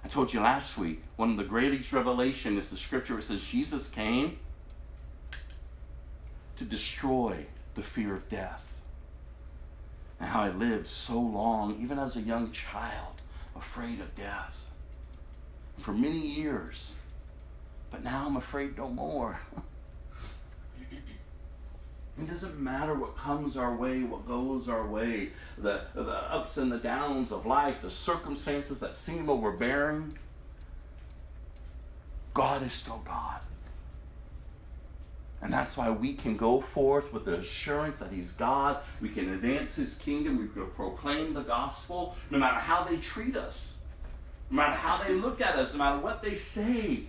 I told you last week, one of the greatest revelation is the scripture where it says Jesus came to destroy the fear of death. And how I lived so long, even as a young child, afraid of death. For many years. But now I'm afraid no more. (laughs) It doesn't matter what comes our way, what goes our way, the, the ups and the downs of life, the circumstances that seem overbearing. God is still God. And that's why we can go forth with the assurance that He's God. We can advance His kingdom. We can proclaim the gospel no matter how they treat us, no matter how they look at us, no matter what they say.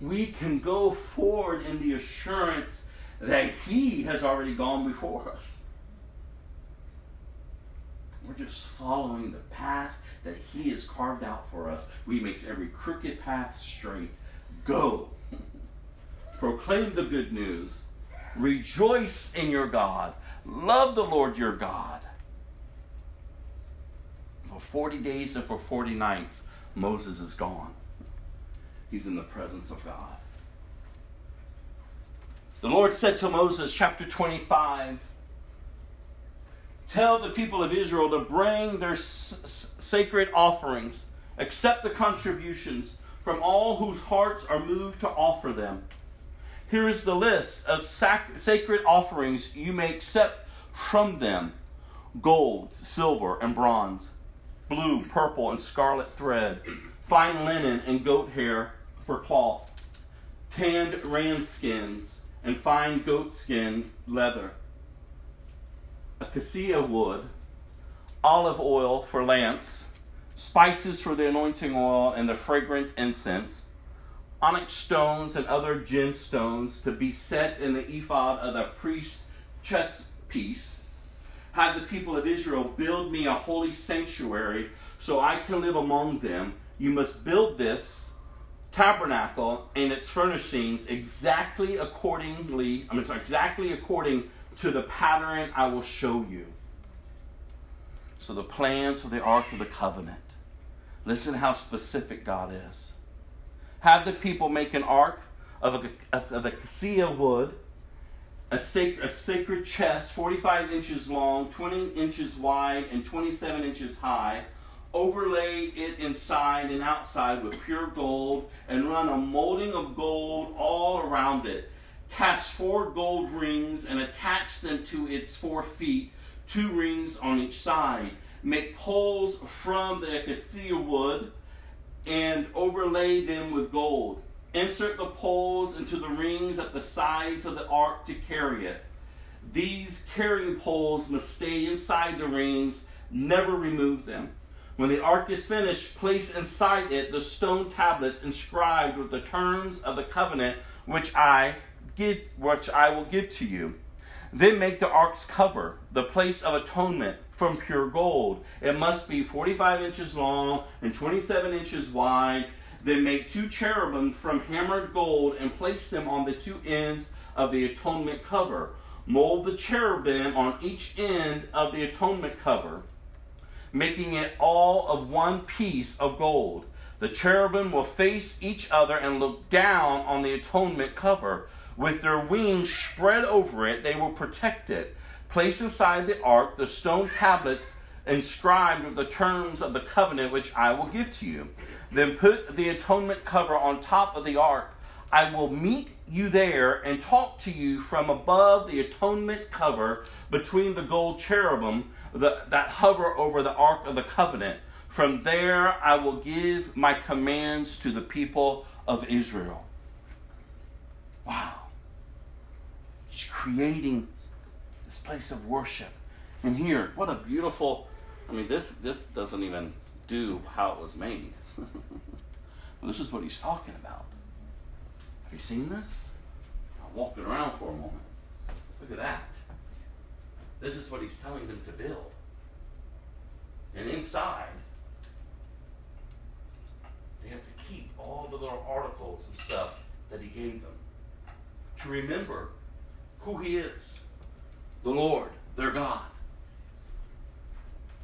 We can go forward in the assurance that He has already gone before us. We're just following the path that He has carved out for us. He makes every crooked path straight. Go. Proclaim the good news. Rejoice in your God. Love the Lord your God. for 40 days and for 40 nights, Moses is gone. He's in the presence of God. The Lord said to Moses, chapter 25, Tell the people of Israel to bring their s- sacred offerings, accept the contributions from all whose hearts are moved to offer them. Here is the list of sac- sacred offerings you may accept from them gold, silver, and bronze, blue, purple, and scarlet thread, fine linen and goat hair for cloth, tanned ram skins, and fine goat skin leather, acacia wood, olive oil for lamps, spices for the anointing oil and the fragrant incense, onyx stones and other gemstones to be set in the ephod of the priest's chest piece. Have the people of Israel build me a holy sanctuary so I can live among them. You must build this tabernacle and its furnishings exactly accordingly, I mean, sorry, exactly according to the pattern I will show you. So the plans for the Ark of the Covenant. Listen how specific God is. Have the people make an ark of a, of acacia wood, a, a sacred chest 45 inches long, 20 inches wide, and 27 inches high. Overlay it inside and outside with pure gold, and run a molding of gold all around it. Cast four gold rings and attach them to its four feet, two rings on each side make poles from the acacia wood and overlay them with gold. Insert the poles into the rings at the sides of the ark to carry it. These carrying poles must stay inside the rings, never remove them. When the ark is finished, place inside it the stone tablets inscribed with the terms of the covenant which I give which I will give to you. Then make the ark's cover, the place of atonement, from pure gold. It must be 45 inches long and 27 inches wide. Then make two cherubim from hammered gold and place them on the two ends of the atonement cover. Mold the cherubim on each end of the atonement cover, making it all of one piece of gold. The cherubim will face each other and look down on the atonement cover. With their wings spread over it, they will protect it. Place inside the ark the stone tablets inscribed with the terms of the covenant which I will give to you. Then put the atonement cover on top of the ark. I will meet you there and talk to you from above the atonement cover between the gold cherubim the, that hover over the ark of the covenant. From there I will give my commands to the people of Israel. Wow. He's creating this place of worship. And here, what a beautiful I mean this this doesn't even do how it was made. (laughs) this is what he's talking about. Have you seen this? I'm walking around for a moment. Look at that. This is what he's telling them to build. And inside, they have to keep all the little articles and stuff that he gave them to remember who he is the Lord, their God.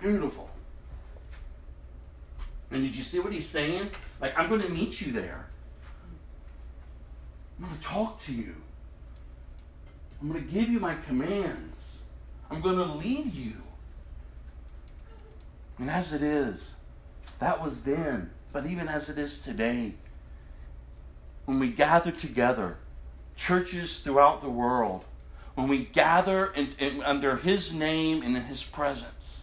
Beautiful. And did you see what he's saying? Like, I'm going to meet you there. I'm going to talk to you. I'm going to give you my commands. I'm going to lead you. And as it is, that was then, but even as it is today, when we gather together, churches throughout the world, when we gather in, in, under His name and in His presence,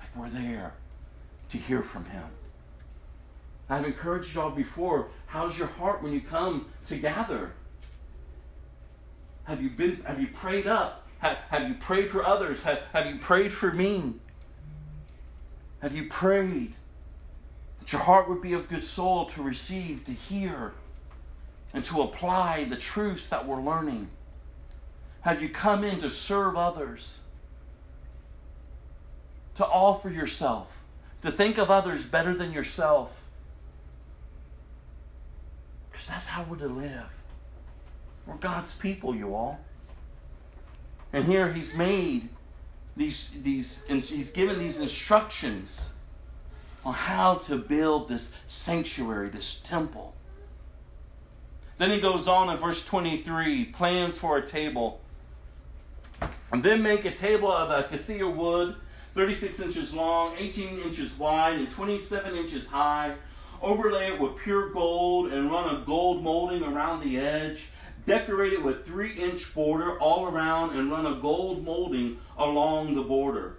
like we're there to hear from Him. I've encouraged y'all before. How's your heart when you come to gather? Have you been? Have you prayed up? Have, have you prayed for others? Have, have you prayed for me? Have you prayed that your heart would be of good soul to receive, to hear, and to apply the truths that we're learning? Have you come in to serve others? To offer yourself, to think of others better than yourself? Because that's how we're to live. We're God's people, you all. And here he's made these, these, and he's given these instructions on how to build this sanctuary, this temple. Then he goes on in verse 23 plans for a table. And then make a table of acacia wood, 36 inches long, 18 inches wide, and 27 inches high. Overlay it with pure gold and run a gold molding around the edge. Decorate it with three inch border all around and run a gold molding along the border.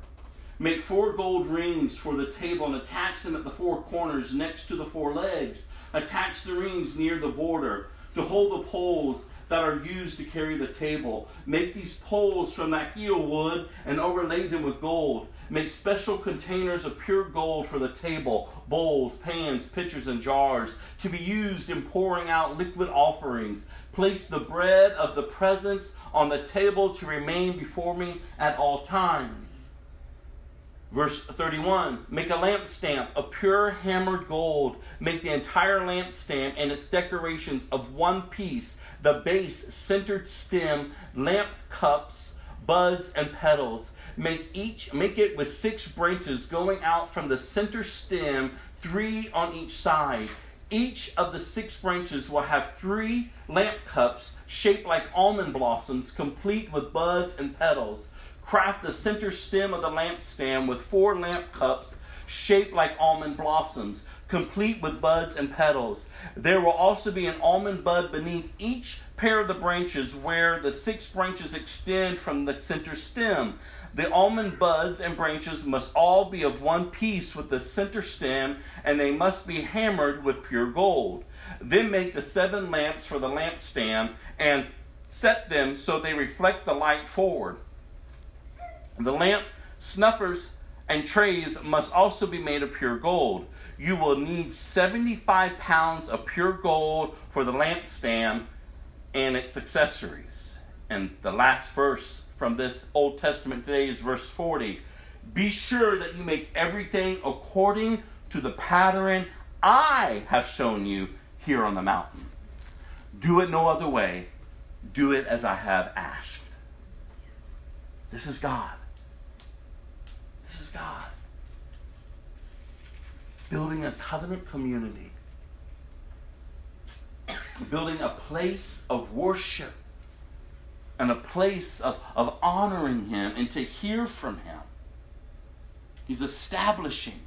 Make four gold rings for the table and attach them at the four corners next to the four legs. Attach the rings near the border to hold the poles that are used to carry the table. Make these poles from acacia wood and overlay them with gold. Make special containers of pure gold for the table, bowls, pans, pitchers, and jars, to be used in pouring out liquid offerings. Place the bread of the presence on the table to remain before me at all times. Verse 31 Make a lampstand of pure hammered gold. Make the entire lampstand and its decorations of one piece the base, centered stem, lamp cups, buds, and petals. Make each make it with six branches going out from the center stem, three on each side. Each of the six branches will have three lamp cups shaped like almond blossoms, complete with buds and petals. Craft the center stem of the lampstand with four lamp cups shaped like almond blossoms complete with buds and petals. There will also be an almond bud beneath each pair of the branches where the six branches extend from the center stem. The almond buds and branches must all be of one piece with the center stem, and they must be hammered with pure gold. Then make the seven lamps for the lampstand and set them so they reflect the light forward. The lamp snuffers and trays must also be made of pure gold you will need 75 pounds of pure gold for the lampstand and its accessories. And the last verse from this Old Testament today is verse 40. Be sure that you make everything according to the pattern I have shown you here on the mountain. Do it no other way. Do it as I have asked. This is God. This is God building a covenant community, building a place of worship and a place of, of honoring Him and to hear from Him. He's establishing.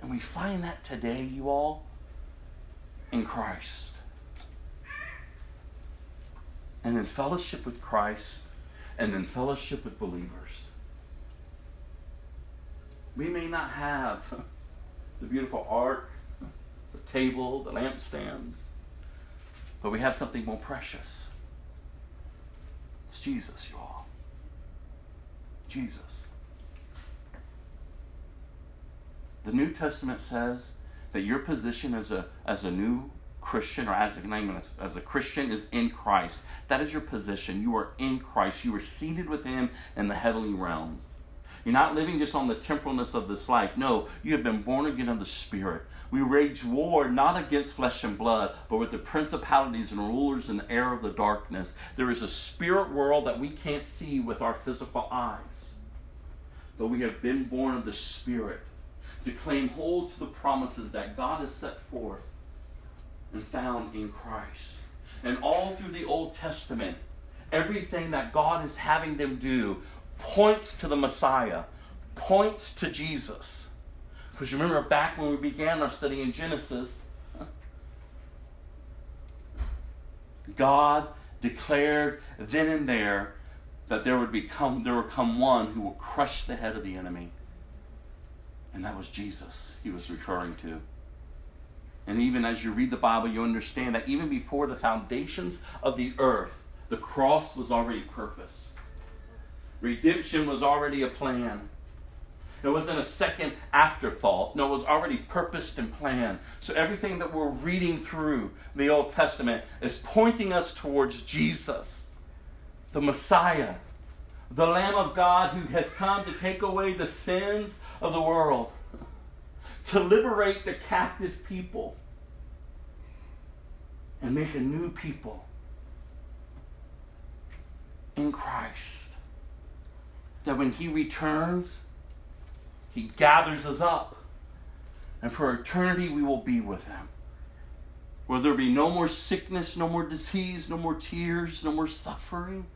And we find that today, you all, in Christ. And in fellowship with Christ and in fellowship with believers. We may not have (laughs) the beautiful ark, the table, the lampstands, but we have something more precious. It's Jesus, you all. Jesus. The New Testament says that your position as a, as a new Christian or as a, as a Christian is in Christ. That is your position. You are in Christ. You are seated with Him in the heavenly realms. You're not living just on the temporalness of this life. No, you have been born again of the Spirit. We wage war not against flesh and blood, but with the principalities and rulers in the air of the darkness. There is a spirit world that we can't see with our physical eyes. But we have been born of the Spirit to claim hold to the promises that God has set forth and found in Christ. And all through the Old Testament, everything that God is having them do points to the Messiah, points to Jesus. Because you remember back when we began our study in Genesis, God declared then and there that there would become there would come one who will crush the head of the enemy. And that was Jesus he was referring to. And even as you read the Bible, you understand that even before the foundations of the earth, the cross was already purposed. Redemption was already a plan. It wasn't a second afterthought. No, it was already purposed and planned. So everything that we're reading through the Old Testament is pointing us towards Jesus, the Messiah, the Lamb of God who has come to take away the sins of the world, to liberate the captive people, and make a new people in Christ. That when He returns, He gathers us up. And for eternity, we will be with Him. Where there be no more sickness, no more disease, no more tears, no more suffering,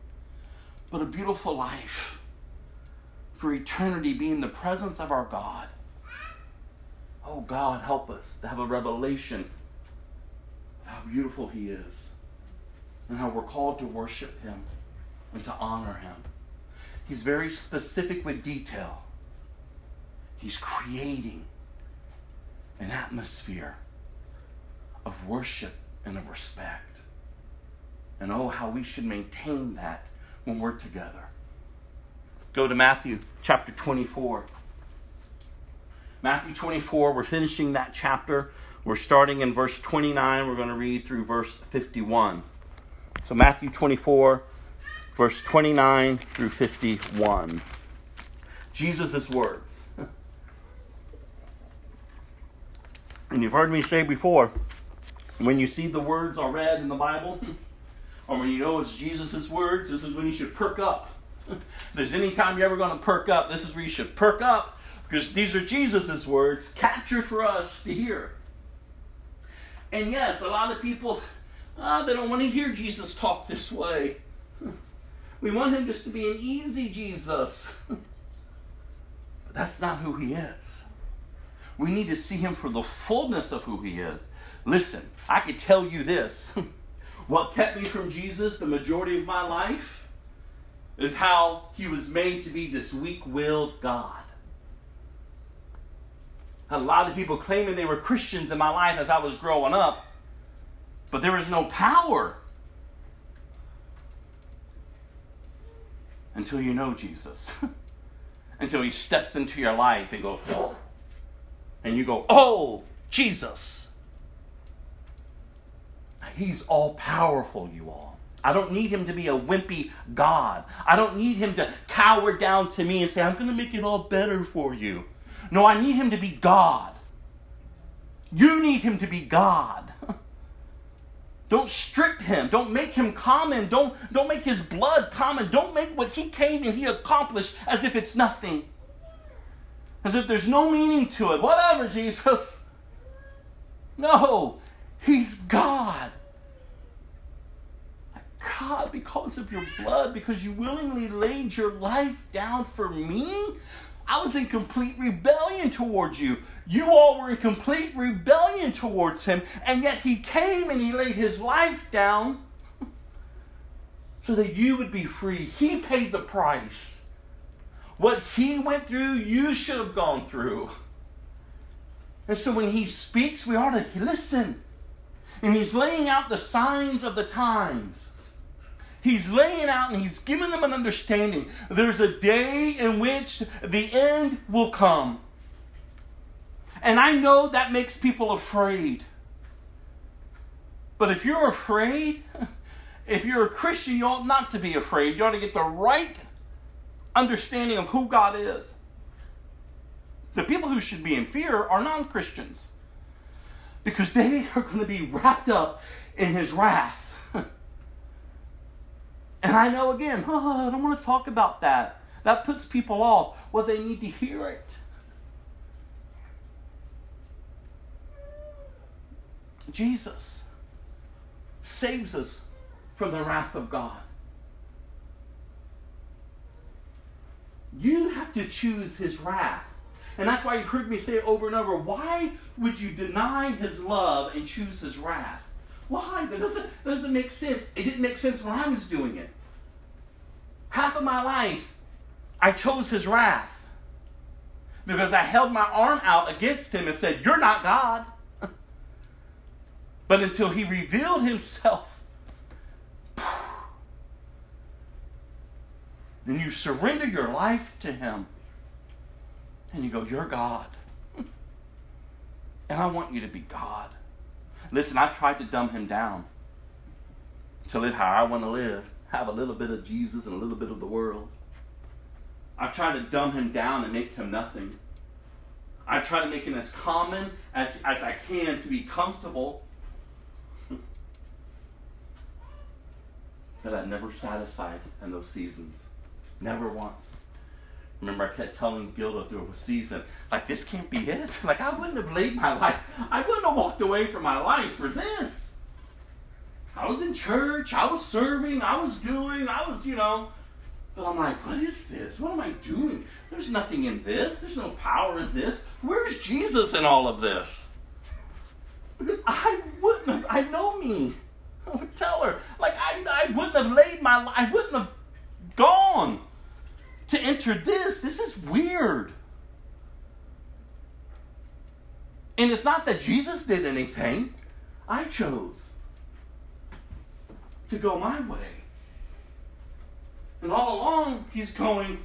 but a beautiful life for eternity being the presence of our God. Oh God, help us to have a revelation of how beautiful He is and how we're called to worship Him and to honor Him. He's very specific with detail. He's creating an atmosphere of worship and of respect. And oh, how we should maintain that when we're together. Go to Matthew chapter 24. Matthew 24, we're finishing that chapter. We're starting in verse 29. We're going to read through verse 51. So, Matthew 24, verse 29 through 51. Jesus' words. (laughs) And you've heard me say before, when you see the words are read in the Bible, (laughs) or when you know it's Jesus' words, this is when you should perk up. (laughs) if there's any time you're ever going to perk up, this is where you should perk up, because these are Jesus' words captured for us to hear. And yes, a lot of people, uh, they don't want to hear Jesus talk this way. We want him just to be an easy Jesus. but (laughs) that's not who he is. We need to see him for the fullness of who he is. Listen, I could tell you this. (laughs) what kept me from Jesus the majority of my life is how he was made to be this weak willed God. A lot of people claiming they were Christians in my life as I was growing up, but there was no power until you know Jesus. (laughs) until he steps into your life and goes, Whoa. and you go, Oh, Jesus. He's all powerful, you all. I don't need him to be a wimpy God. I don't need him to cower down to me and say, I'm going to make it all better for you. No, I need him to be God. You need him to be God. Don't strip him. Don't make him common. Don't, don't make his blood common. Don't make what he came and he accomplished as if it's nothing. As if there's no meaning to it. Whatever, Jesus. No, he's God. God, because of your blood, because you willingly laid your life down for me, I was in complete rebellion towards you. You all were in complete rebellion towards him, and yet he came and he laid his life down (laughs) so that you would be free. He paid the price. What he went through, you should have gone through. And so when he speaks, we ought to listen. And he's laying out the signs of the times. He's laying out and he's giving them an understanding. There's a day in which the end will come. And I know that makes people afraid. But if you're afraid, (laughs) if you're a Christian, you ought not to be afraid. You ought to get the right understanding of who God is. The people who should be in fear are non Christians because they (laughs) are going to be wrapped up in his wrath. And I know again, oh, (laughs) I don't want to talk about that. That puts people off. Well, they need to hear it. Jesus saves us from the wrath of God. You have to choose his wrath. And that's why you've heard me say over and over why would you deny his love and choose his wrath? Why? That doesn't, that doesn't make sense. It didn't make sense when I was doing it. Half of my life, I chose his wrath because I held my arm out against him and said, You're not God. but until he revealed himself, then you surrender your life to him and you go, You're God. and I want you to be God. Listen, I've tried to dumb him down to live how I want to live, have a little bit of Jesus and a little bit of the world. I've tried to dumb him down and make him nothing. I try to make him as common as, as I can to be comfortable. (laughs) but I never satisfied in those seasons. Never once. Remember, I kept telling Gilda through a season, like, this can't be it. (laughs) Like, I wouldn't have laid my life, I wouldn't have walked away from my life for this. I was in church, I was serving, I was doing, I was, you know. But I'm like, what is this? What am I doing? There's nothing in this. There's no power in this. Where's Jesus in all of this? Because I wouldn't have, I know me. (laughs) I would tell her, like, I, I wouldn't have laid my life, I wouldn't have gone to enter this. This is weird. And it's not that Jesus did anything, I chose to go my way. And all along, he's going,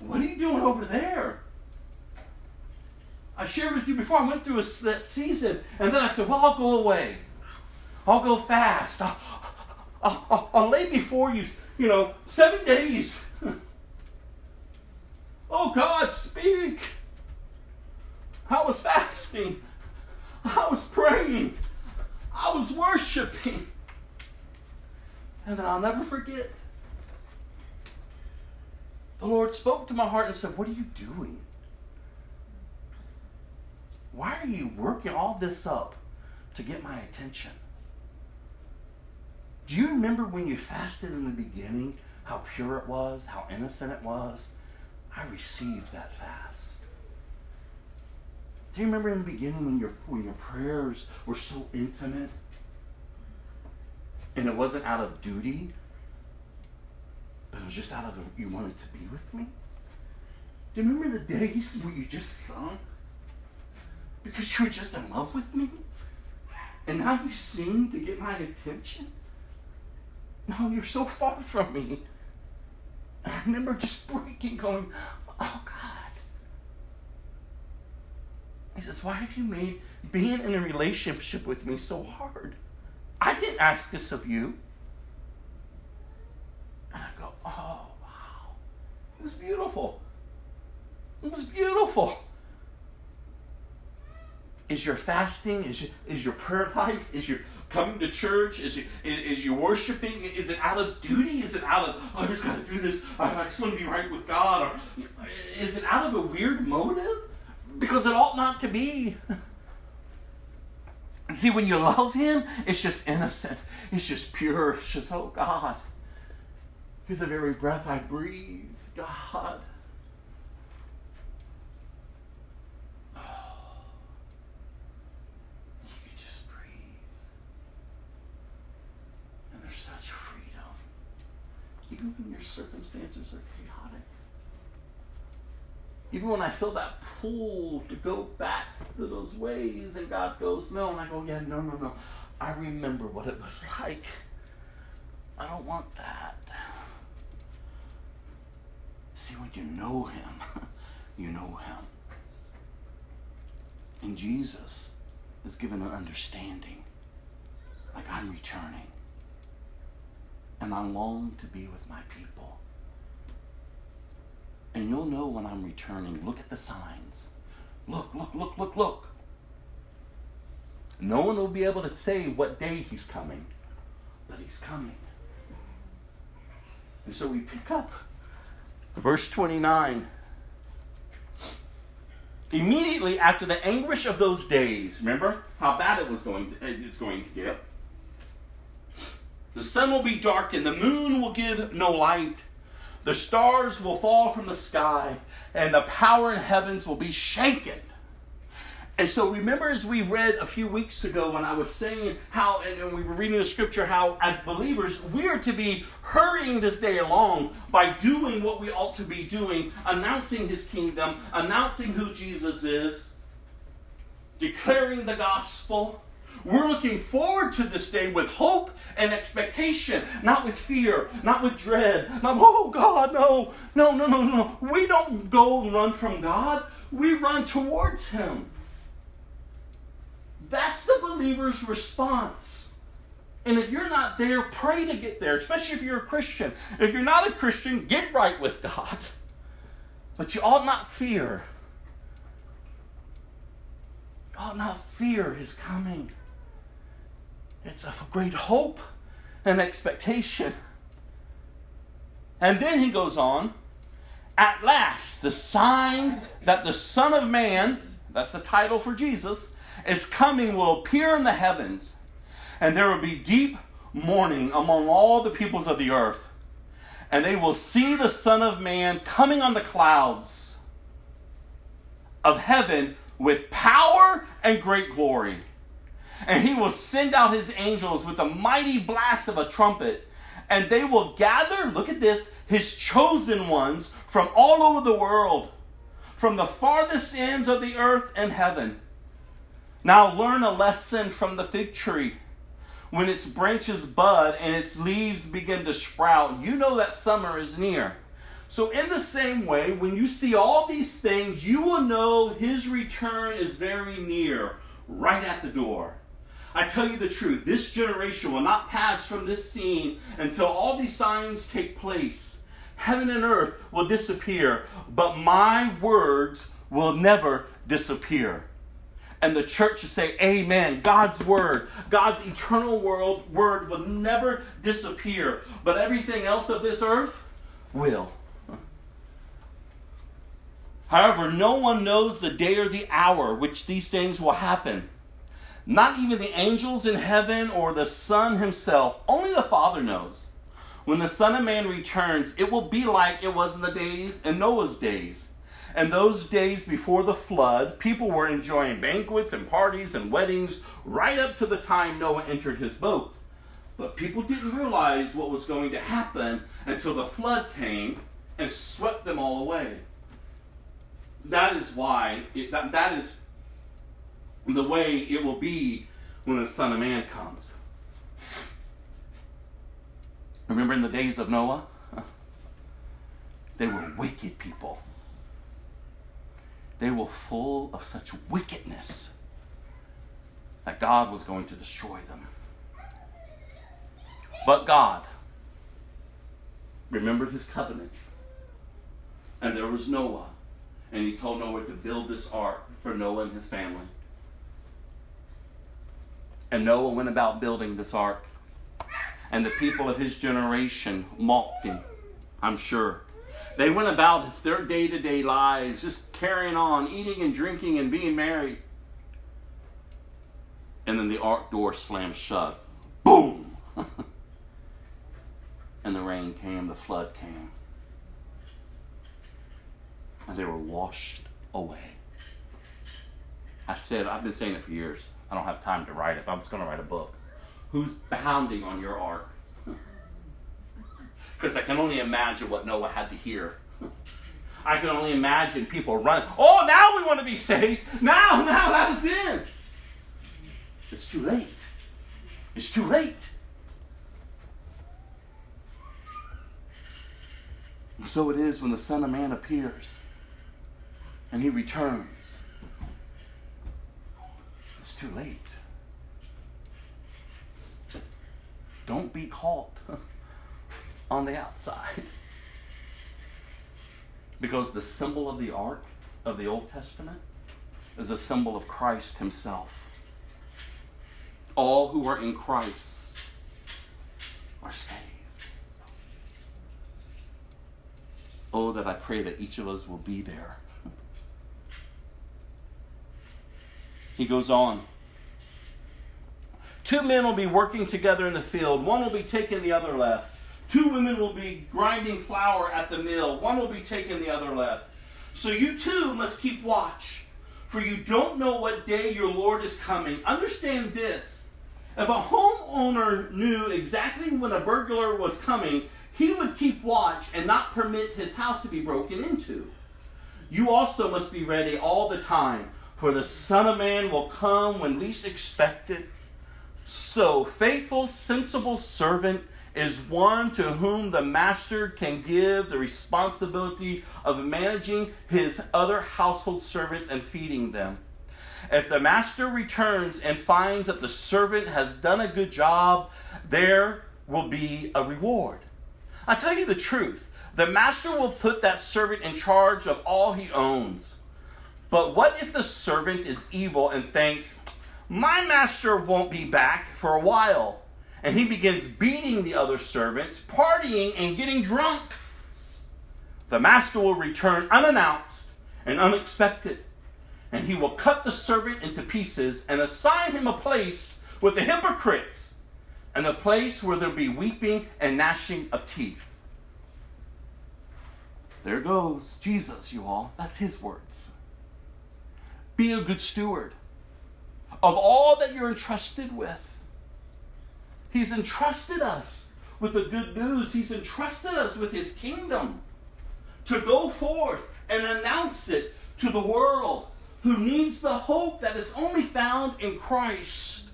What are you doing over there? I shared with you before, I went through a that season, and then I said, Well, I'll go away. I'll go fast. I'll, I'll, I'll, I'll lay before you, you know, seven days. Oh, God, speak. I was fasting. I was praying. I was worshiping. And I'll never forget. The Lord spoke to my heart and said, What are you doing? Why are you working all this up to get my attention? Do you remember when you fasted in the beginning, how pure it was, how innocent it was? I received that fast. Do you remember in the beginning when your when your prayers were so intimate? And it wasn't out of duty, but it was just out of the, you wanted to be with me? Do you remember the days when you just sung? Because you were just in love with me? And now you sing to get my attention? No, you're so far from me. (laughs) I remember just breaking, going, Oh God. He says, Why have you made being in a relationship with me so hard? I didn't ask this of you. And I go, Oh, wow. It was beautiful. It was beautiful. Is your fasting, is your, is your prayer life, is your coming to church? Is you, is you worshiping? Is it out of duty? Is it out of, oh, I just got to do this. I just want to be right with God? Or is it out of a weird motive? Because it ought not to be. (laughs) See, when you love Him, it's just innocent. It's just pure. It's just, oh God, you're the very breath I breathe, God. Even when your circumstances are chaotic. Even when I feel that pull to go back to those ways, and God goes, No, and I go, Yeah, no, no, no. I remember what it was like. I don't want that. See, when you know Him, (laughs) you know Him. And Jesus is given an understanding, like I'm returning and I long to be with my people. And you'll know when I'm returning. Look at the signs. Look, look, look, look, look. No one will be able to say what day he's coming, but he's coming. And so we pick up verse 29. Immediately after the anguish of those days, remember how bad it was going to, it's going to get. The sun will be darkened, the moon will give no light, the stars will fall from the sky, and the power in heavens will be shaken. And so remember as we read a few weeks ago when I was saying how, and we were reading the scripture, how as believers we are to be hurrying this day along by doing what we ought to be doing, announcing his kingdom, announcing who Jesus is, declaring the gospel, we're looking forward to this day with hope and expectation, not with fear, not with dread, not, oh God, no, no, no, no, no. We don't go and run from God, we run towards Him. That's the believer's response. And if you're not there, pray to get there, especially if you're a Christian. If you're not a Christian, get right with God. But you ought not fear. You ought not fear His coming. It's a great hope and expectation. And then he goes on, at last, the sign that the Son of Man, that's a title for Jesus, is coming will appear in the heavens, and there will be deep mourning among all the peoples of the earth. And they will see the Son of Man coming on the clouds of heaven with power and great glory. And he will send out his angels with a mighty blast of a trumpet, and they will gather, look at this, his chosen ones from all over the world, from the farthest ends of the earth and heaven. Now learn a lesson from the fig tree. When its branches bud and its leaves begin to sprout, you know that summer is near. So, in the same way, when you see all these things, you will know his return is very near, right at the door. I tell you the truth, this generation will not pass from this scene until all these signs take place. Heaven and earth will disappear, but my words will never disappear. And the church should say, Amen. God's word, God's eternal world word will never disappear, but everything else of this earth will. However, no one knows the day or the hour which these things will happen. Not even the angels in heaven or the Son himself. Only the Father knows. When the Son of Man returns, it will be like it was in the days in Noah's days. And those days before the flood, people were enjoying banquets and parties and weddings right up to the time Noah entered his boat. But people didn't realize what was going to happen until the flood came and swept them all away. That is why, that, that is the way it will be when the Son of Man comes. Remember in the days of Noah? (laughs) They were wicked people. They were full of such wickedness that God was going to destroy them. But God remembered his covenant. And there was Noah. And he told Noah to build this ark for Noah and his family. And Noah went about building this ark. And the people of his generation mocked him, I'm sure. They went about their day to day lives, just carrying on, eating and drinking and being married. And then the ark door slammed shut. Boom! (laughs) and the rain came, the flood came. And they were washed away. I said, I've been saying it for years. I don't have time to write it, but I'm just going to write a book. Who's pounding on your ark? Because (laughs) I can only imagine what Noah had to hear. I can only imagine people running. Oh, now we want to be saved. Now, now that is in. It's too late. It's too late. And so it is when the Son of Man appears and he returns. It's too late. Don't be caught (laughs) on the outside. Because the symbol of the ark of the Old Testament is a symbol of Christ Himself. All who are in Christ are saved. Oh, that I pray that each of us will be there. He goes on. Two men will be working together in the field. One will be taking the other left. Two women will be grinding flour at the mill. One will be taking the other left. So you too must keep watch, for you don't know what day your Lord is coming. Understand this. If a homeowner knew exactly when a burglar was coming, he would keep watch and not permit his house to be broken into. You also must be ready all the time, for the Son of Man will come when least expected. So, faithful, sensible servant is one to whom the master can give the responsibility of managing his other household servants and feeding them. If the master returns and finds that the servant has done a good job, there will be a reward. I tell you the truth, the master will put that servant in charge of all he owns. But what if the servant is evil and thinks, My master won't be back for a while? and he begins beating the other servants, partying, and getting drunk. the master will return unannounced and unexpected, and he will cut the servant into pieces and assign him a place with the hypocrites, and a place where there'll be weeping and gnashing of teeth. There goes Jesus, you all. That's his words. Be a good steward of all that you're entrusted with. He's entrusted us with the good news, He's entrusted us with His kingdom to go forth and announce it to the world who needs the hope that is only found in Christ.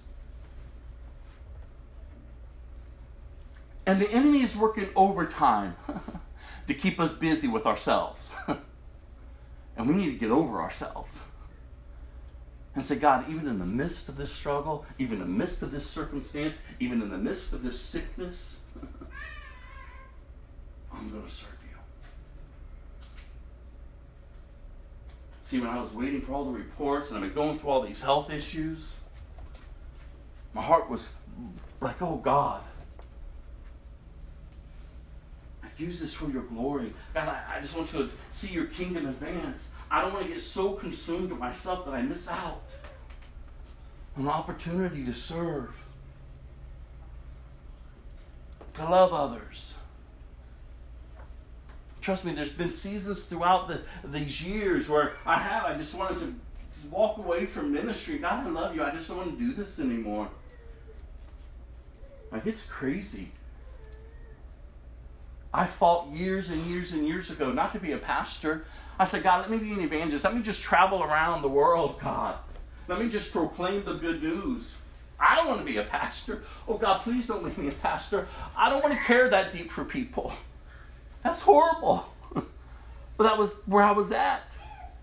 And the enemy is working overtime (laughs) to keep us busy with ourselves. (laughs) and we need to get over ourselves and say, God, even in the midst of this struggle, even in the midst of this circumstance, even in the midst of this sickness, (laughs) I'm going to serve you. See, when I was waiting for all the reports and I've been going through all these health issues, my heart was like, oh God, I use this for your glory. God, I, I just want to see your kingdom advance. I don't want to get so consumed with myself that I miss out on opportunity to serve, to love others. Trust me, there's been seasons throughout the, these years where I have, I just wanted to walk away from ministry. God, I love you. I just don't want to do this anymore. Like, it's crazy. I fought years and years and years ago not to be a pastor. I said, God, let me be an evangelist. Let me just travel around the world, God. Let me just proclaim the good news. I don't want to be a pastor. Oh, God, please don't make me a pastor. I don't want to care that deep for people. That's horrible. but (laughs) that was where I was at.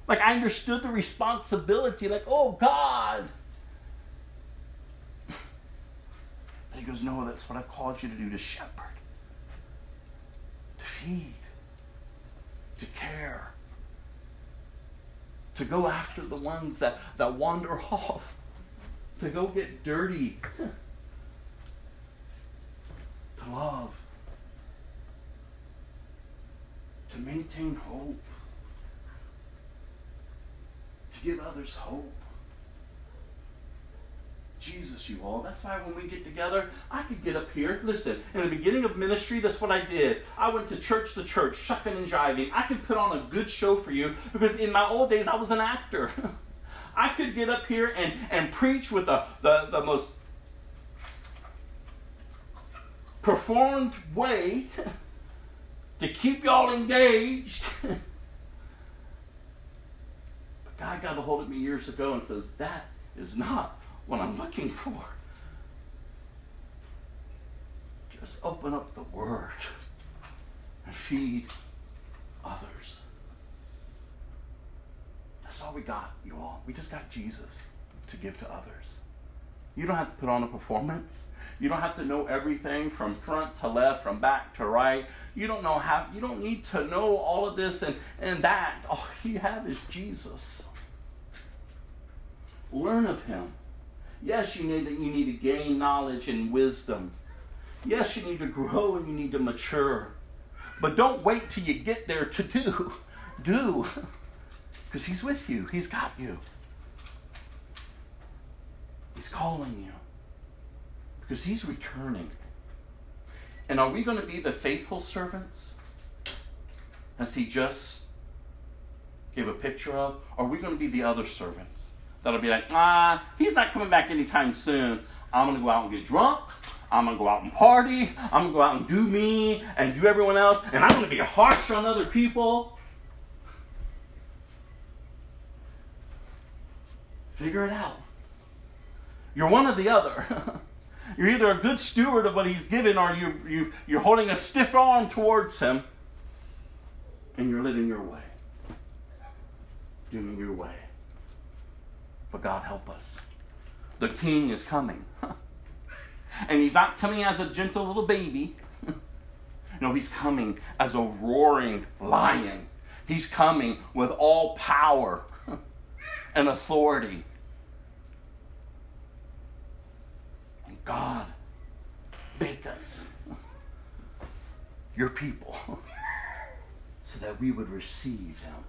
Like, I understood the responsibility. Like, oh, God. (laughs) But he goes, No, that's what I've called you to do to shepherd to feed, to care, to go after the ones that, that wander (laughs) off, to go get dirty, to love, to maintain hope, to give others hope. Jesus, you all. That's why when we get together, I could get up here. Listen, in the beginning of ministry, that's what I did. I went to church to church, shucking and jiving. I could put on a good show for you because in my old days, I was an actor. (laughs) I could get up here and, and preach with the, the, the most performed way (laughs) to keep y'all engaged. (laughs) but God got a hold of me years ago and says, That is not what I'm looking for. Just open up the Word and feed others. That's all we got, you all. We just got Jesus to give to others. You don't have to put on a performance. You don't have to know everything from front to left, from back to right. You don't know how you don't need to know all of this and, and that. All you have is Jesus. Learn of him. Yes, you need, you need to gain knowledge and wisdom. Yes, you need to grow and you need to mature. But don't wait till you get there to do. Do. Because He's with you, He's got you. He's calling you. Because He's returning. And are we going to be the faithful servants? As He just gave a picture of? Are we going to be the other servants? That'll be like, ah, he's not coming back anytime soon. I'm gonna go out and get drunk. I'm gonna go out and party. I'm gonna go out and do me and do everyone else, and I'm gonna be harsh on other people. Figure it out. You're one or the other. (laughs) you're either a good steward of what he's given, or you, you, you're holding a stiff arm towards him, and you're living your way, doing your way. But God help us. The king is coming. (laughs) and he's not coming as a gentle little baby. (laughs) no, he's coming as a roaring lion. He's coming with all power (laughs) and authority. And God, make us your people. so that we would receive him.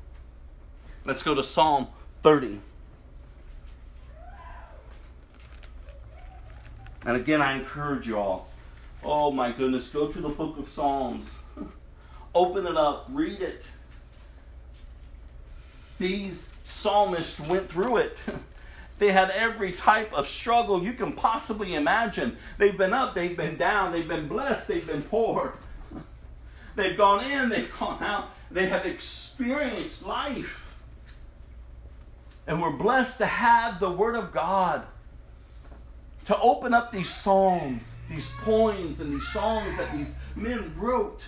Let's go to Psalm 30. And again, I encourage you all. Oh my goodness, go to the book of Psalms. (laughs) Open it up, read it. These psalmists went through it. (laughs) They had every type of struggle you can possibly imagine. They've been up, they've been down, they've been blessed, they've been poor. (laughs) They've gone in, they've gone out. They have experienced life. And we're blessed to have the Word of God to open up these psalms, these poems, and these songs that these men wrote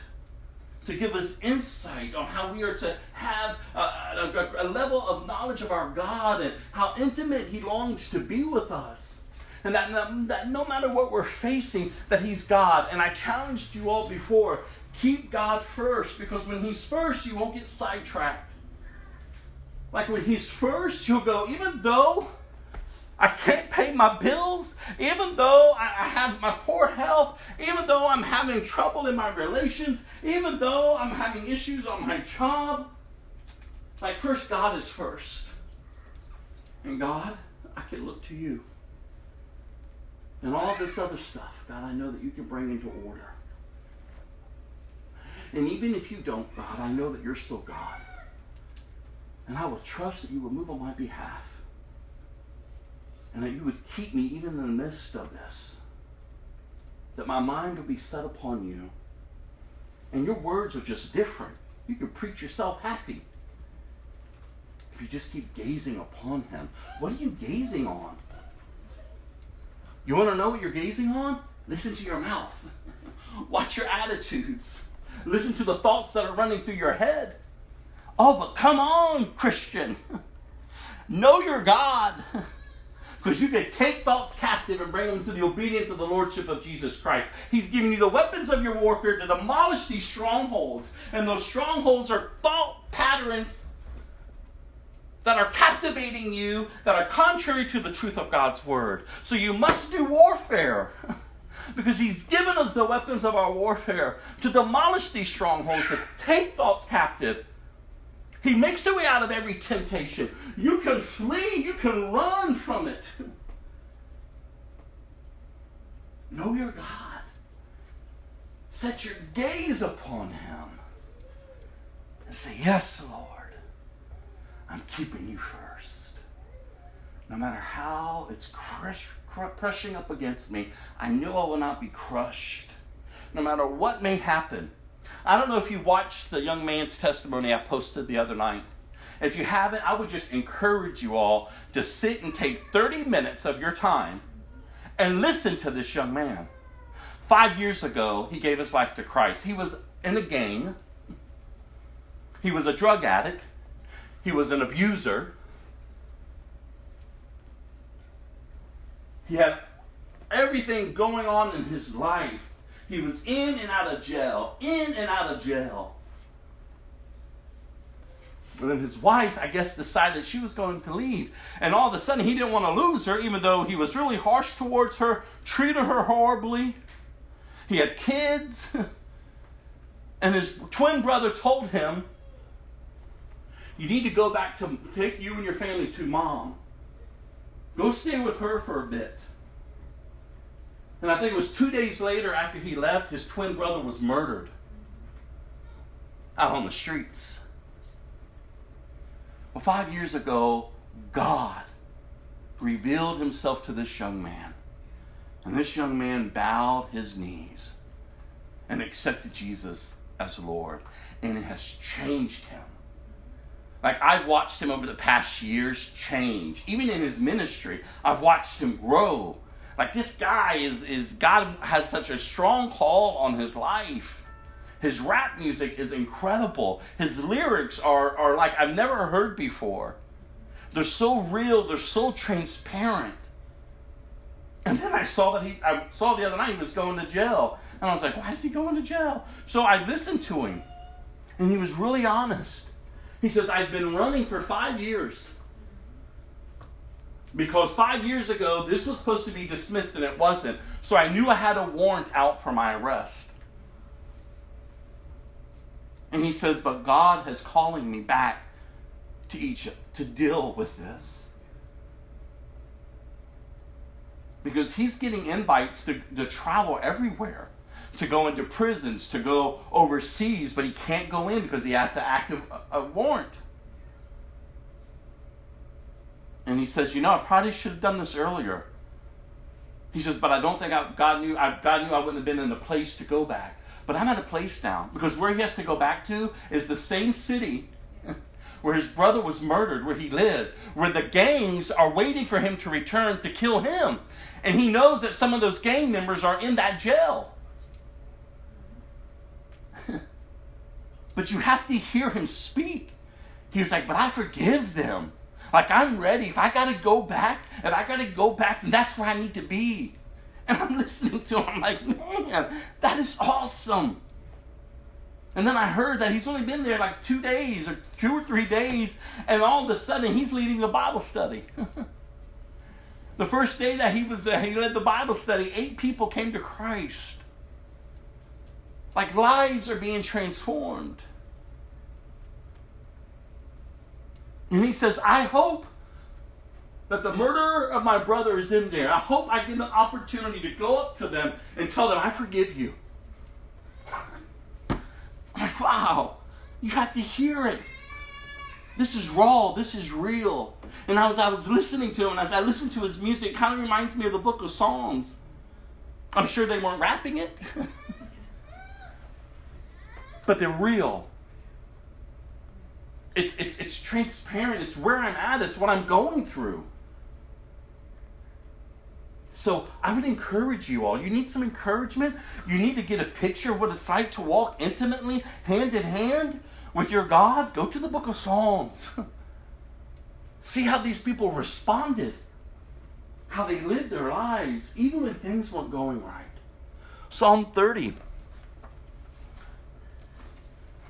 to give us insight on how we are to have a, a, a, level of knowledge of our God and how intimate He longs to be with us. And that, that no matter what we're facing, that He's God. And I challenged you all before keep God first because when He's first, you won't get sidetracked. Like when He's first, you'll go, even though I can't pay my bills, even though I have my poor health, even though I'm having trouble in my relations, even though I'm having issues on my job. Like, first, God is first. And God, I can look to you. And all this other stuff, God, I know that you can bring into order. And even if you don't, God, I know that you're still God. And I will trust that you will move on my behalf and that you would keep me even in the midst of this. That my mind would be set upon you. And your words are just different. You can preach yourself happy. If you just keep gazing upon him. What are you gazing on? You want to know what you're gazing on? Listen to your mouth. (laughs) Watch your attitudes. Listen to the thoughts that are running through your head. Oh, but come on, Christian. (laughs) know your God. (laughs) Because you can take thoughts captive and bring them to the obedience of the Lordship of Jesus Christ. He's giving you the weapons of your warfare to demolish these strongholds. And those strongholds are thought patterns that are captivating you, that are contrary to the truth of God's Word. So you must do warfare. (laughs) because he's given us the weapons of our warfare to demolish these strongholds, to take thoughts captive. He makes a way out of every temptation. You can flee, you can run from it. Know your God. Set your gaze upon Him and say, Yes, Lord, I'm keeping you first. No matter how it's crush, crushing up against me, I know I will not be crushed. No matter what may happen. I don't know if you watched the young man's testimony I posted the other night. If you haven't, I would just encourage you all to sit and take 30 minutes of your time and listen to this young man. Five years ago, he gave his life to Christ. He was in a gang, he was a drug addict, he was an abuser. He had everything going on in his life. He was in and out of jail, in and out of jail. And then his wife, I guess, decided she was going to leave. And all of a sudden, he didn't want to lose her, even though he was really harsh towards her, treated her horribly. He had kids. (laughs) and his twin brother told him, You need to go back to take you and your family to mom. Go stay with her for a bit. And I think it was two days later after he left, his twin brother was murdered out on the streets. Well, five years ago, God revealed himself to this young man. And this young man bowed his knees and accepted Jesus as Lord. And it has changed him. Like I've watched him over the past years change. Even in his ministry, I've watched him grow. Like this guy is, is God has such a strong call on his life. His rap music is incredible. His lyrics are, are like I've never heard before. They're so real, they're so transparent. And then I saw that he I saw the other night he was going to jail. And I was like, why is he going to jail? So I listened to him. And he was really honest. He says, I've been running for five years. Because five years ago, this was supposed to be dismissed and it wasn't. So I knew I had a warrant out for my arrest. And he says, But God has calling me back to Egypt to deal with this. Because he's getting invites to, to travel everywhere, to go into prisons, to go overseas, but he can't go in because he has an active a, warrant. And he says, You know, I probably should have done this earlier. He says, But I don't think I, God knew I, God knew I wouldn't have been in a place to go back. But I'm at a place now because where he has to go back to is the same city (laughs) where his brother was murdered, where he lived, where the gangs are waiting for him to return to kill him. And he knows that some of those gang members are in that jail. (laughs) but you have to hear him speak. He was like, But I forgive them. Like, I'm ready. If I got to go back, if I got to go back, then that's where I need to be. And I'm (laughs) listening to him. I'm like, Man, that is awesome. And then I heard that he's only been there like two days or two or three days, and all of a sudden he's leading a Bible study. (laughs) the first day that he was there, he led the Bible study, eight people came to Christ. Like lives are being transformed. And he says, I hope that the murderer of my brother is in there. I hope I get an opportunity to go up to them and tell them, I forgive you. I'm like, wow, you have to hear it. This is raw, this is real. And as I was listening to him, as I listened to his music, it kind of reminds me of the book of Psalms. I'm sure they weren't rapping it, (laughs) but they're real. It's, it's, it's transparent. It's where I'm at. It's what I'm going through. So I would encourage you all. You need some encouragement. You need to get a picture of what it's like to walk intimately, hand in hand with your God. Go to the book of Psalms. (laughs) See how these people responded, how they lived their lives, even when things weren't going right. Psalm 30.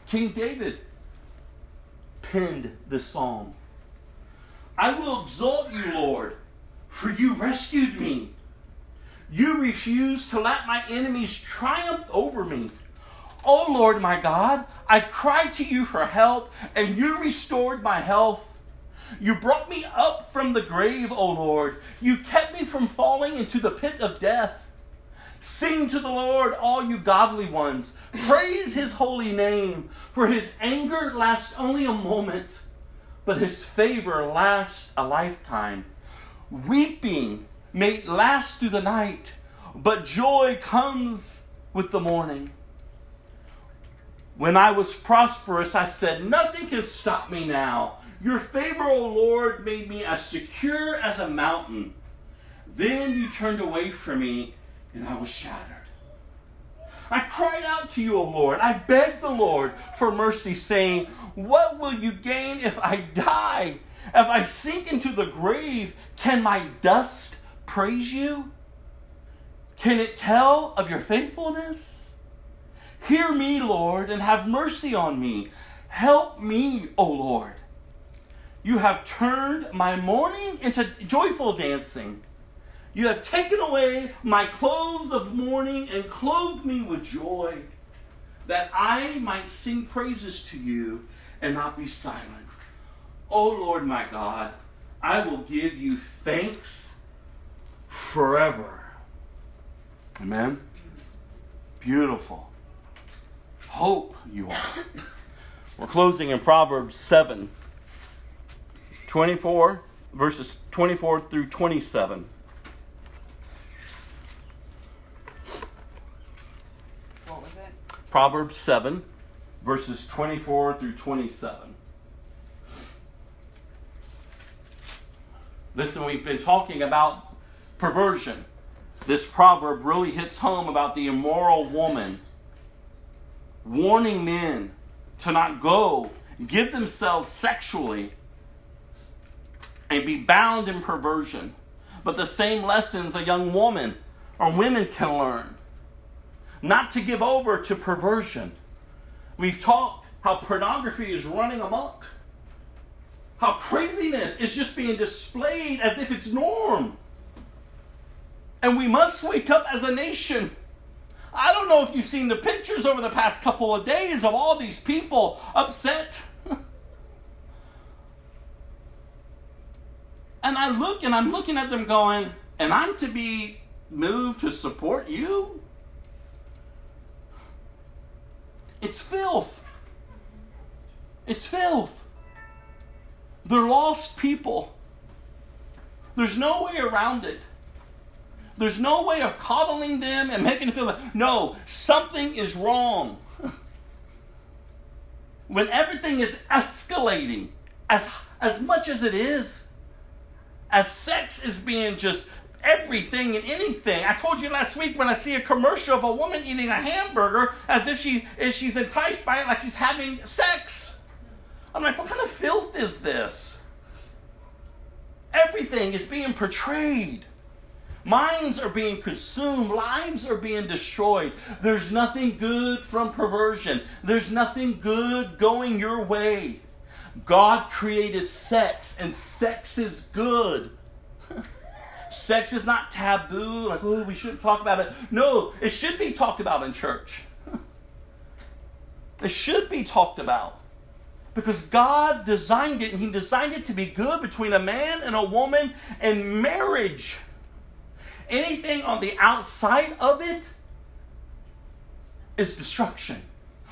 King David penned this psalm. I will exalt you, Lord for you rescued me. You refused to let my enemies triumph over me. O oh Lord my God, I cried to you for help, and you restored my health. You brought me up from the grave, O Lord. You kept me from falling into the pit of death. Sing to the Lord, all you godly ones. Praise his holy name, for his anger lasts only a moment, but his favor lasts a lifetime. Weeping may last through the night, but joy comes with the morning. When I was prosperous, I said, Nothing can stop me now. Your favor, O Lord, made me as secure as a mountain. Then you turned away from me, and I was shattered. I cried out to you, O Lord. I begged the Lord for mercy, saying, What will you gain if I die? If I sink into the grave, can my dust praise you? Can it tell of your faithfulness? Hear me, Lord, and have mercy on me. Help me, O Lord. You have turned my mourning into joyful dancing. You have taken away my clothes of mourning and clothed me with joy, that I might sing praises to you and not be silent. O Lord my God, I will give you thanks forever. Amen. Beautiful. Hope you are. We're closing in Proverbs 7 24, verses 24 through 27. What was it? Proverbs 7, verses 24 through 27. Listen, we've been talking about perversion. This proverb really hits home about the immoral woman, warning men to not go, give themselves sexually, and be bound in perversion. But the same lessons a young woman or women can learn. Not to give over to perversion. We've talked how pornography is running amok how craziness is just being displayed as if it's norm. And we must wake up as a nation. I don't know if you've seen the pictures over the past couple of days of all these people upset. (laughs) and I look and I'm looking at them going, and I'm to be moved to support you? It's filth. It's filth. They're lost people. There's no way around it. There's no way of coddling them and making them feel like, no, something is wrong. (laughs) when everything is escalating as, as much as it is, as sex is being just everything and anything. I told you last week when I see a commercial of a woman eating a hamburger as if she if she's enticed by it like she's having sex. I'm like, what kind of filth is this? Everything is being portrayed. Minds are being consumed. Lives are being destroyed. There's nothing good from perversion. There's nothing good going your way. God created sex, and sex is good. Sex is not taboo, like, oh, we shouldn't talk about it. No, it should be talked about in church. it should be talked about. Because God designed it, and He designed it to be good between a man and a woman and marriage. Anything on the outside of it is destruction.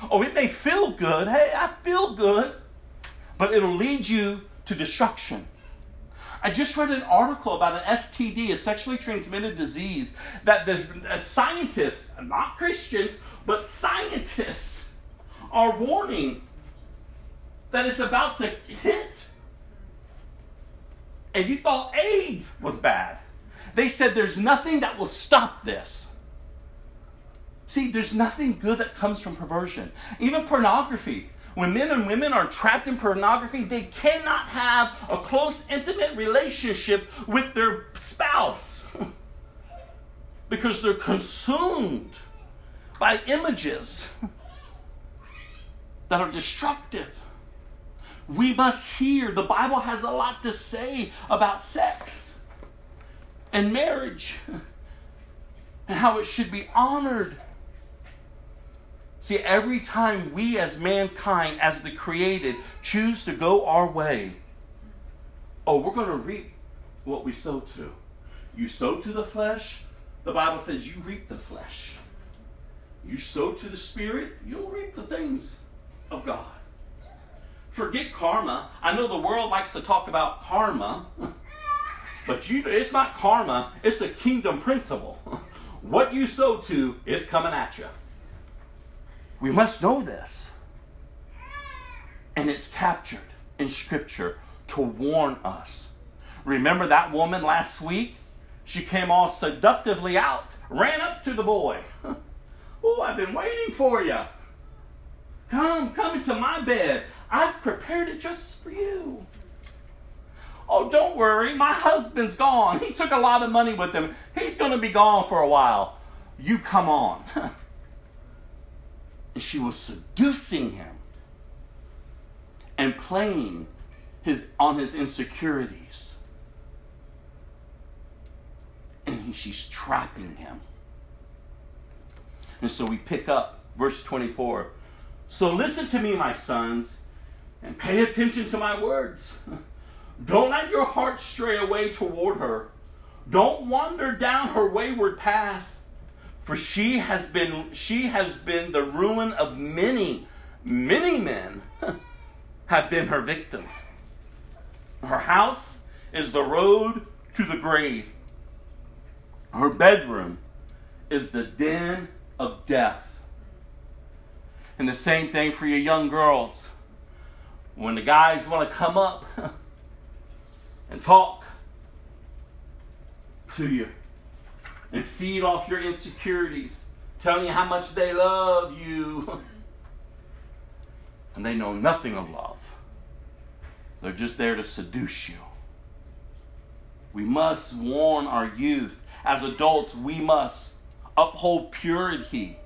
Oh, it may feel good. Hey, I feel good. But it'll lead you to destruction. I just read an article about an STD, a sexually transmitted disease, that the uh, scientists, not Christians, but scientists, are warning that it's about to hit. And you thought AIDS was bad. They said there's nothing that will stop this. See, there's nothing good that comes from perversion. Even pornography. When men and women are trapped in pornography, they cannot have a close, intimate relationship with their spouse (laughs) because they're consumed by images that are destructive. We must hear. The Bible has a lot to say about sex and marriage (laughs) and how it should be honored. See, every time we as mankind, as the created, choose to go our way, oh, we're going to reap what we sow to. You sow to the flesh, the Bible says you reap the flesh. You sow to the spirit, you'll reap the things of God. Forget karma. I know the world likes to talk about karma, (laughs) but you, it's not karma, it's a kingdom principle. (laughs) What you sow to is coming at you. We must know this. And it's captured in Scripture to warn us. Remember that woman last week? She came all seductively out, ran up to the boy. (laughs) oh, I've been waiting for you. Come, come into my bed. I've prepared it just for you. Oh, don't worry. My husband's gone. He took a lot of money with him. He's going to be gone for a while. You come on. (laughs) and she was seducing him and playing his, on his insecurities. And he, she's trapping him. And so we pick up verse 24. So listen to me, my sons, and pay attention to my words. (laughs) Don't let your heart stray away toward her. Don't wander down her wayward path. For she has been she has been the ruin of many, many men have been her victims. Her house is the road to the grave. Her bedroom is the den of death. And the same thing for your young girls. When the guys want to come up and talk to you and feed off your insecurities, telling you how much they love you. (laughs) and they know nothing of love. They're just there to seduce you. We must warn our youth. As adults, we must uphold purity.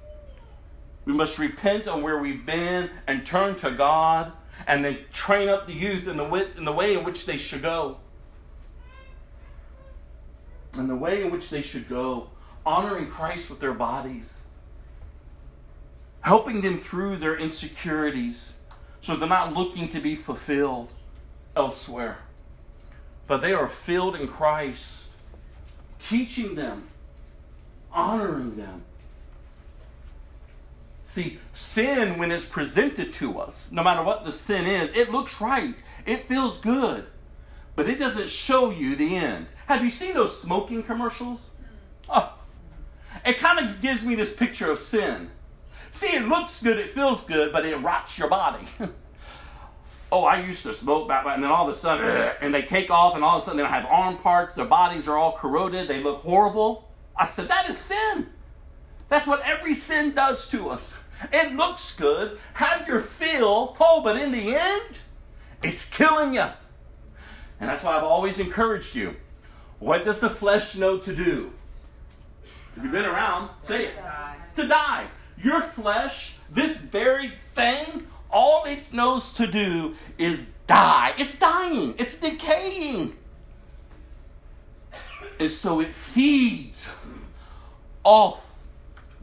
We must repent on where we've been and turn to God and then train up the youth in the, way, in which they should go and the way in which they should go, honoring Christ with their bodies. helping them through their insecurities so they're not looking to be fulfilled elsewhere. But they are filled in Christ, teaching them, honoring them. See, sin, when it's presented to us, no matter what the sin is, it looks right, it feels good, but it doesn't show you the end. Have you seen those smoking commercials? Oh, it kind of gives me this picture of sin. See, it looks good, it feels good, but it rots your body. (laughs) oh, I used to smoke and then all of a sudden, (clears throat) and they take off, and all of a sudden they don't have arm parts, their bodies are all corroded, they look horrible. I said, that is sin. That's what every sin does to us. It looks good, have your feel, oh, but in the end, it's killing you. And that's why I've always encouraged you. What does the flesh know to do? If you've been around, say it. Die. To die. Your flesh, this very thing, all it knows to do is die. It's dying, it's decaying. And so it feeds off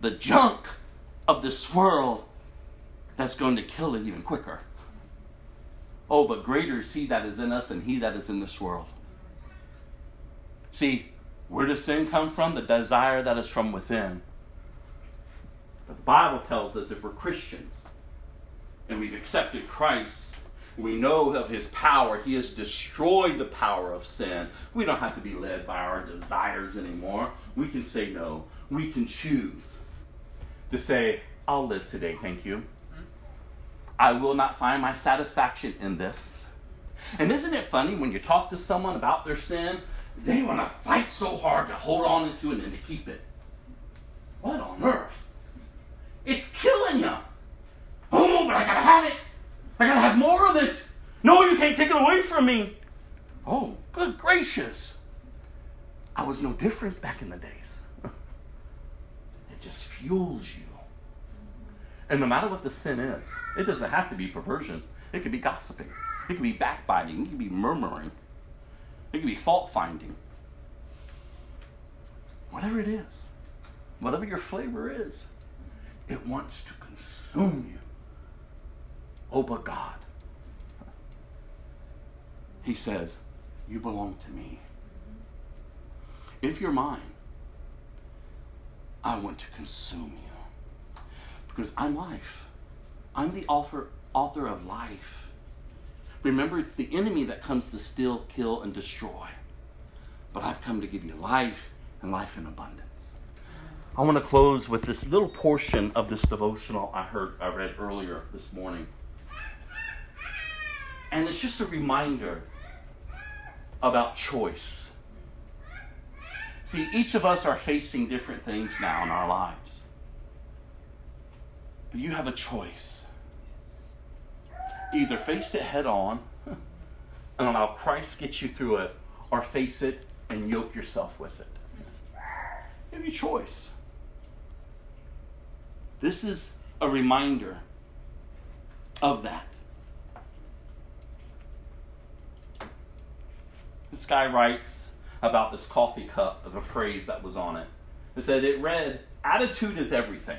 the junk of this world that's going to kill it even quicker. Oh, but greater is he that is in us than he that is in this world. See, where does sin come from? The desire that is from within. But the Bible tells us if we're Christians and we've accepted Christ, we know of his power. He has destroyed the power of sin. We don't have to be led by our desires anymore. We can say no. We can choose to say, I'll live today, thank you. I will not find my satisfaction in this. And isn't it funny when you talk to someone about their sin, they want to fight so hard to hold on to it and to keep it. What on earth? It's killing you. Oh, but I gotta have it. I gotta have more of it. No, you can't take it away from me. Oh, good gracious. I was no different back in the days. (laughs) It just fuels you. And no matter what the sin is, it doesn't have to be perversion. It could be gossiping. It could be backbiting. It could be murmuring. It could be fault finding. Whatever it is, whatever your flavor is, it wants to consume you. Oh, but God, He says, You belong to me. If you're mine, I want to consume you. Because I'm life. I'm the author, author of life. Remember, it's the enemy that comes to steal, kill, and destroy. But I've come to give you life and life in abundance. I want to close with this little portion of this devotional I heard I read earlier this morning. And it's just a reminder about choice. See, each of us are facing different things now in our lives. But you have a choice. Either face it head on (laughs) and allow Christ get you through it, or face it and yoke yourself with it. You have your choice. This is a reminder of that. This guy writes about this coffee cup of a phrase that was on it. It said it read, Attitude is everything.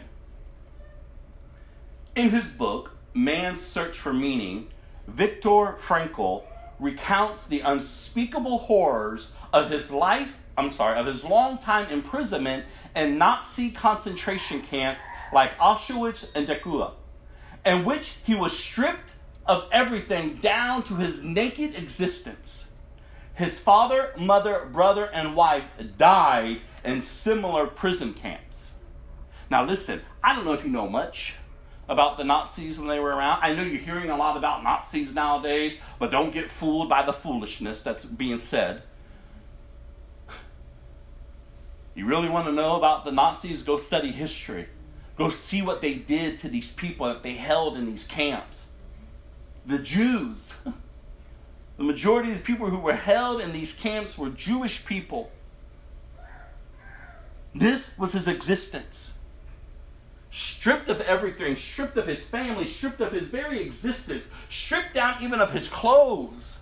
In his book, Man's Search for Meaning, Viktor Frankl recounts the unspeakable horrors of his life, I'm sorry, of his long time imprisonment in Nazi concentration camps like Auschwitz and Dachau, in which he was stripped of everything down to his naked existence. His father, mother, brother, and wife died in similar prison camps. Now, listen, I don't know if you know much about the Nazis when they were around. I know you're hearing a lot about Nazis nowadays, but don't get fooled by the foolishness that's being said. You really want to know about the Nazis? Go study history. Go see what they did to these people that they held in these camps. The Jews. (laughs) The majority of the people who were held in these camps were Jewish people. This was his existence. Stripped of everything, stripped of his family, stripped of his very existence, stripped down even of his clothes.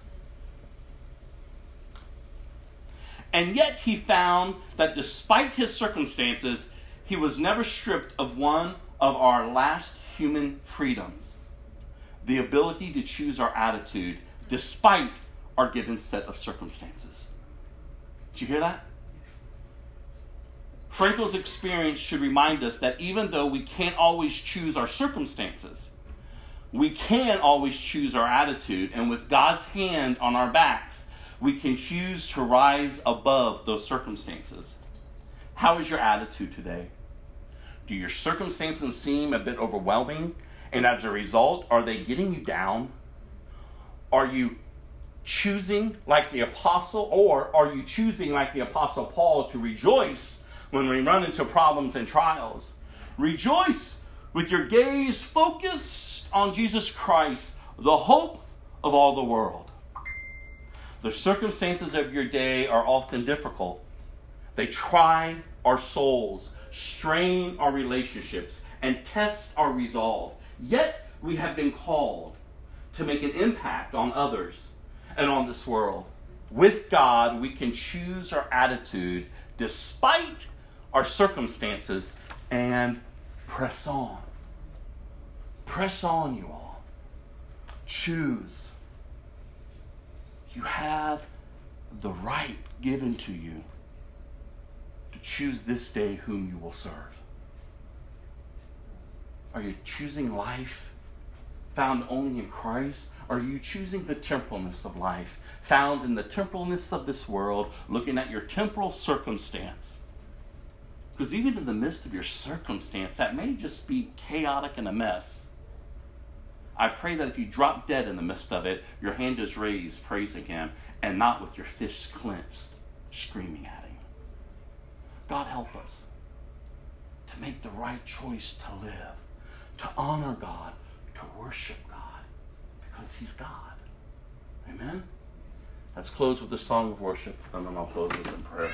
And yet he found that despite his circumstances, he was never stripped of one of our last human freedoms the ability to choose our attitude despite our given set of circumstances. Did you hear that? Frankl's experience should remind us that even though we can't always choose our circumstances, we can always choose our attitude, and with God's hand on our backs, we can choose to rise above those circumstances. How is your attitude today? Do your circumstances seem a bit overwhelming? And as a result, are they getting you down? Are you choosing like the apostle, or are you choosing like the apostle Paul to rejoice when we run into problems and trials? Rejoice with your gaze focused on Jesus Christ, the hope of all the world. The circumstances of your day are often difficult. They try our souls, strain our relationships, and test our resolve. Yet we have been called to make an impact on others and on this world. With God, we can choose our attitude despite our circumstances and press on. Press on, you all. Choose. You have the right given to you to choose this day whom you will serve. Are you choosing life found only in Christ? Are you choosing the temporalness of life found in the temporalness of this world, looking at your temporal circumstance? Because even in the midst of your circumstance, that may just be chaotic and a mess. I pray that if you drop dead in the midst of it, your hand is raised praising Him and not with your fists clenched screaming at Him. God help us to make the right choice to live, to honor God, to worship God, because He's God. Amen? Let's close with a song of worship, and then I'll close this in prayer.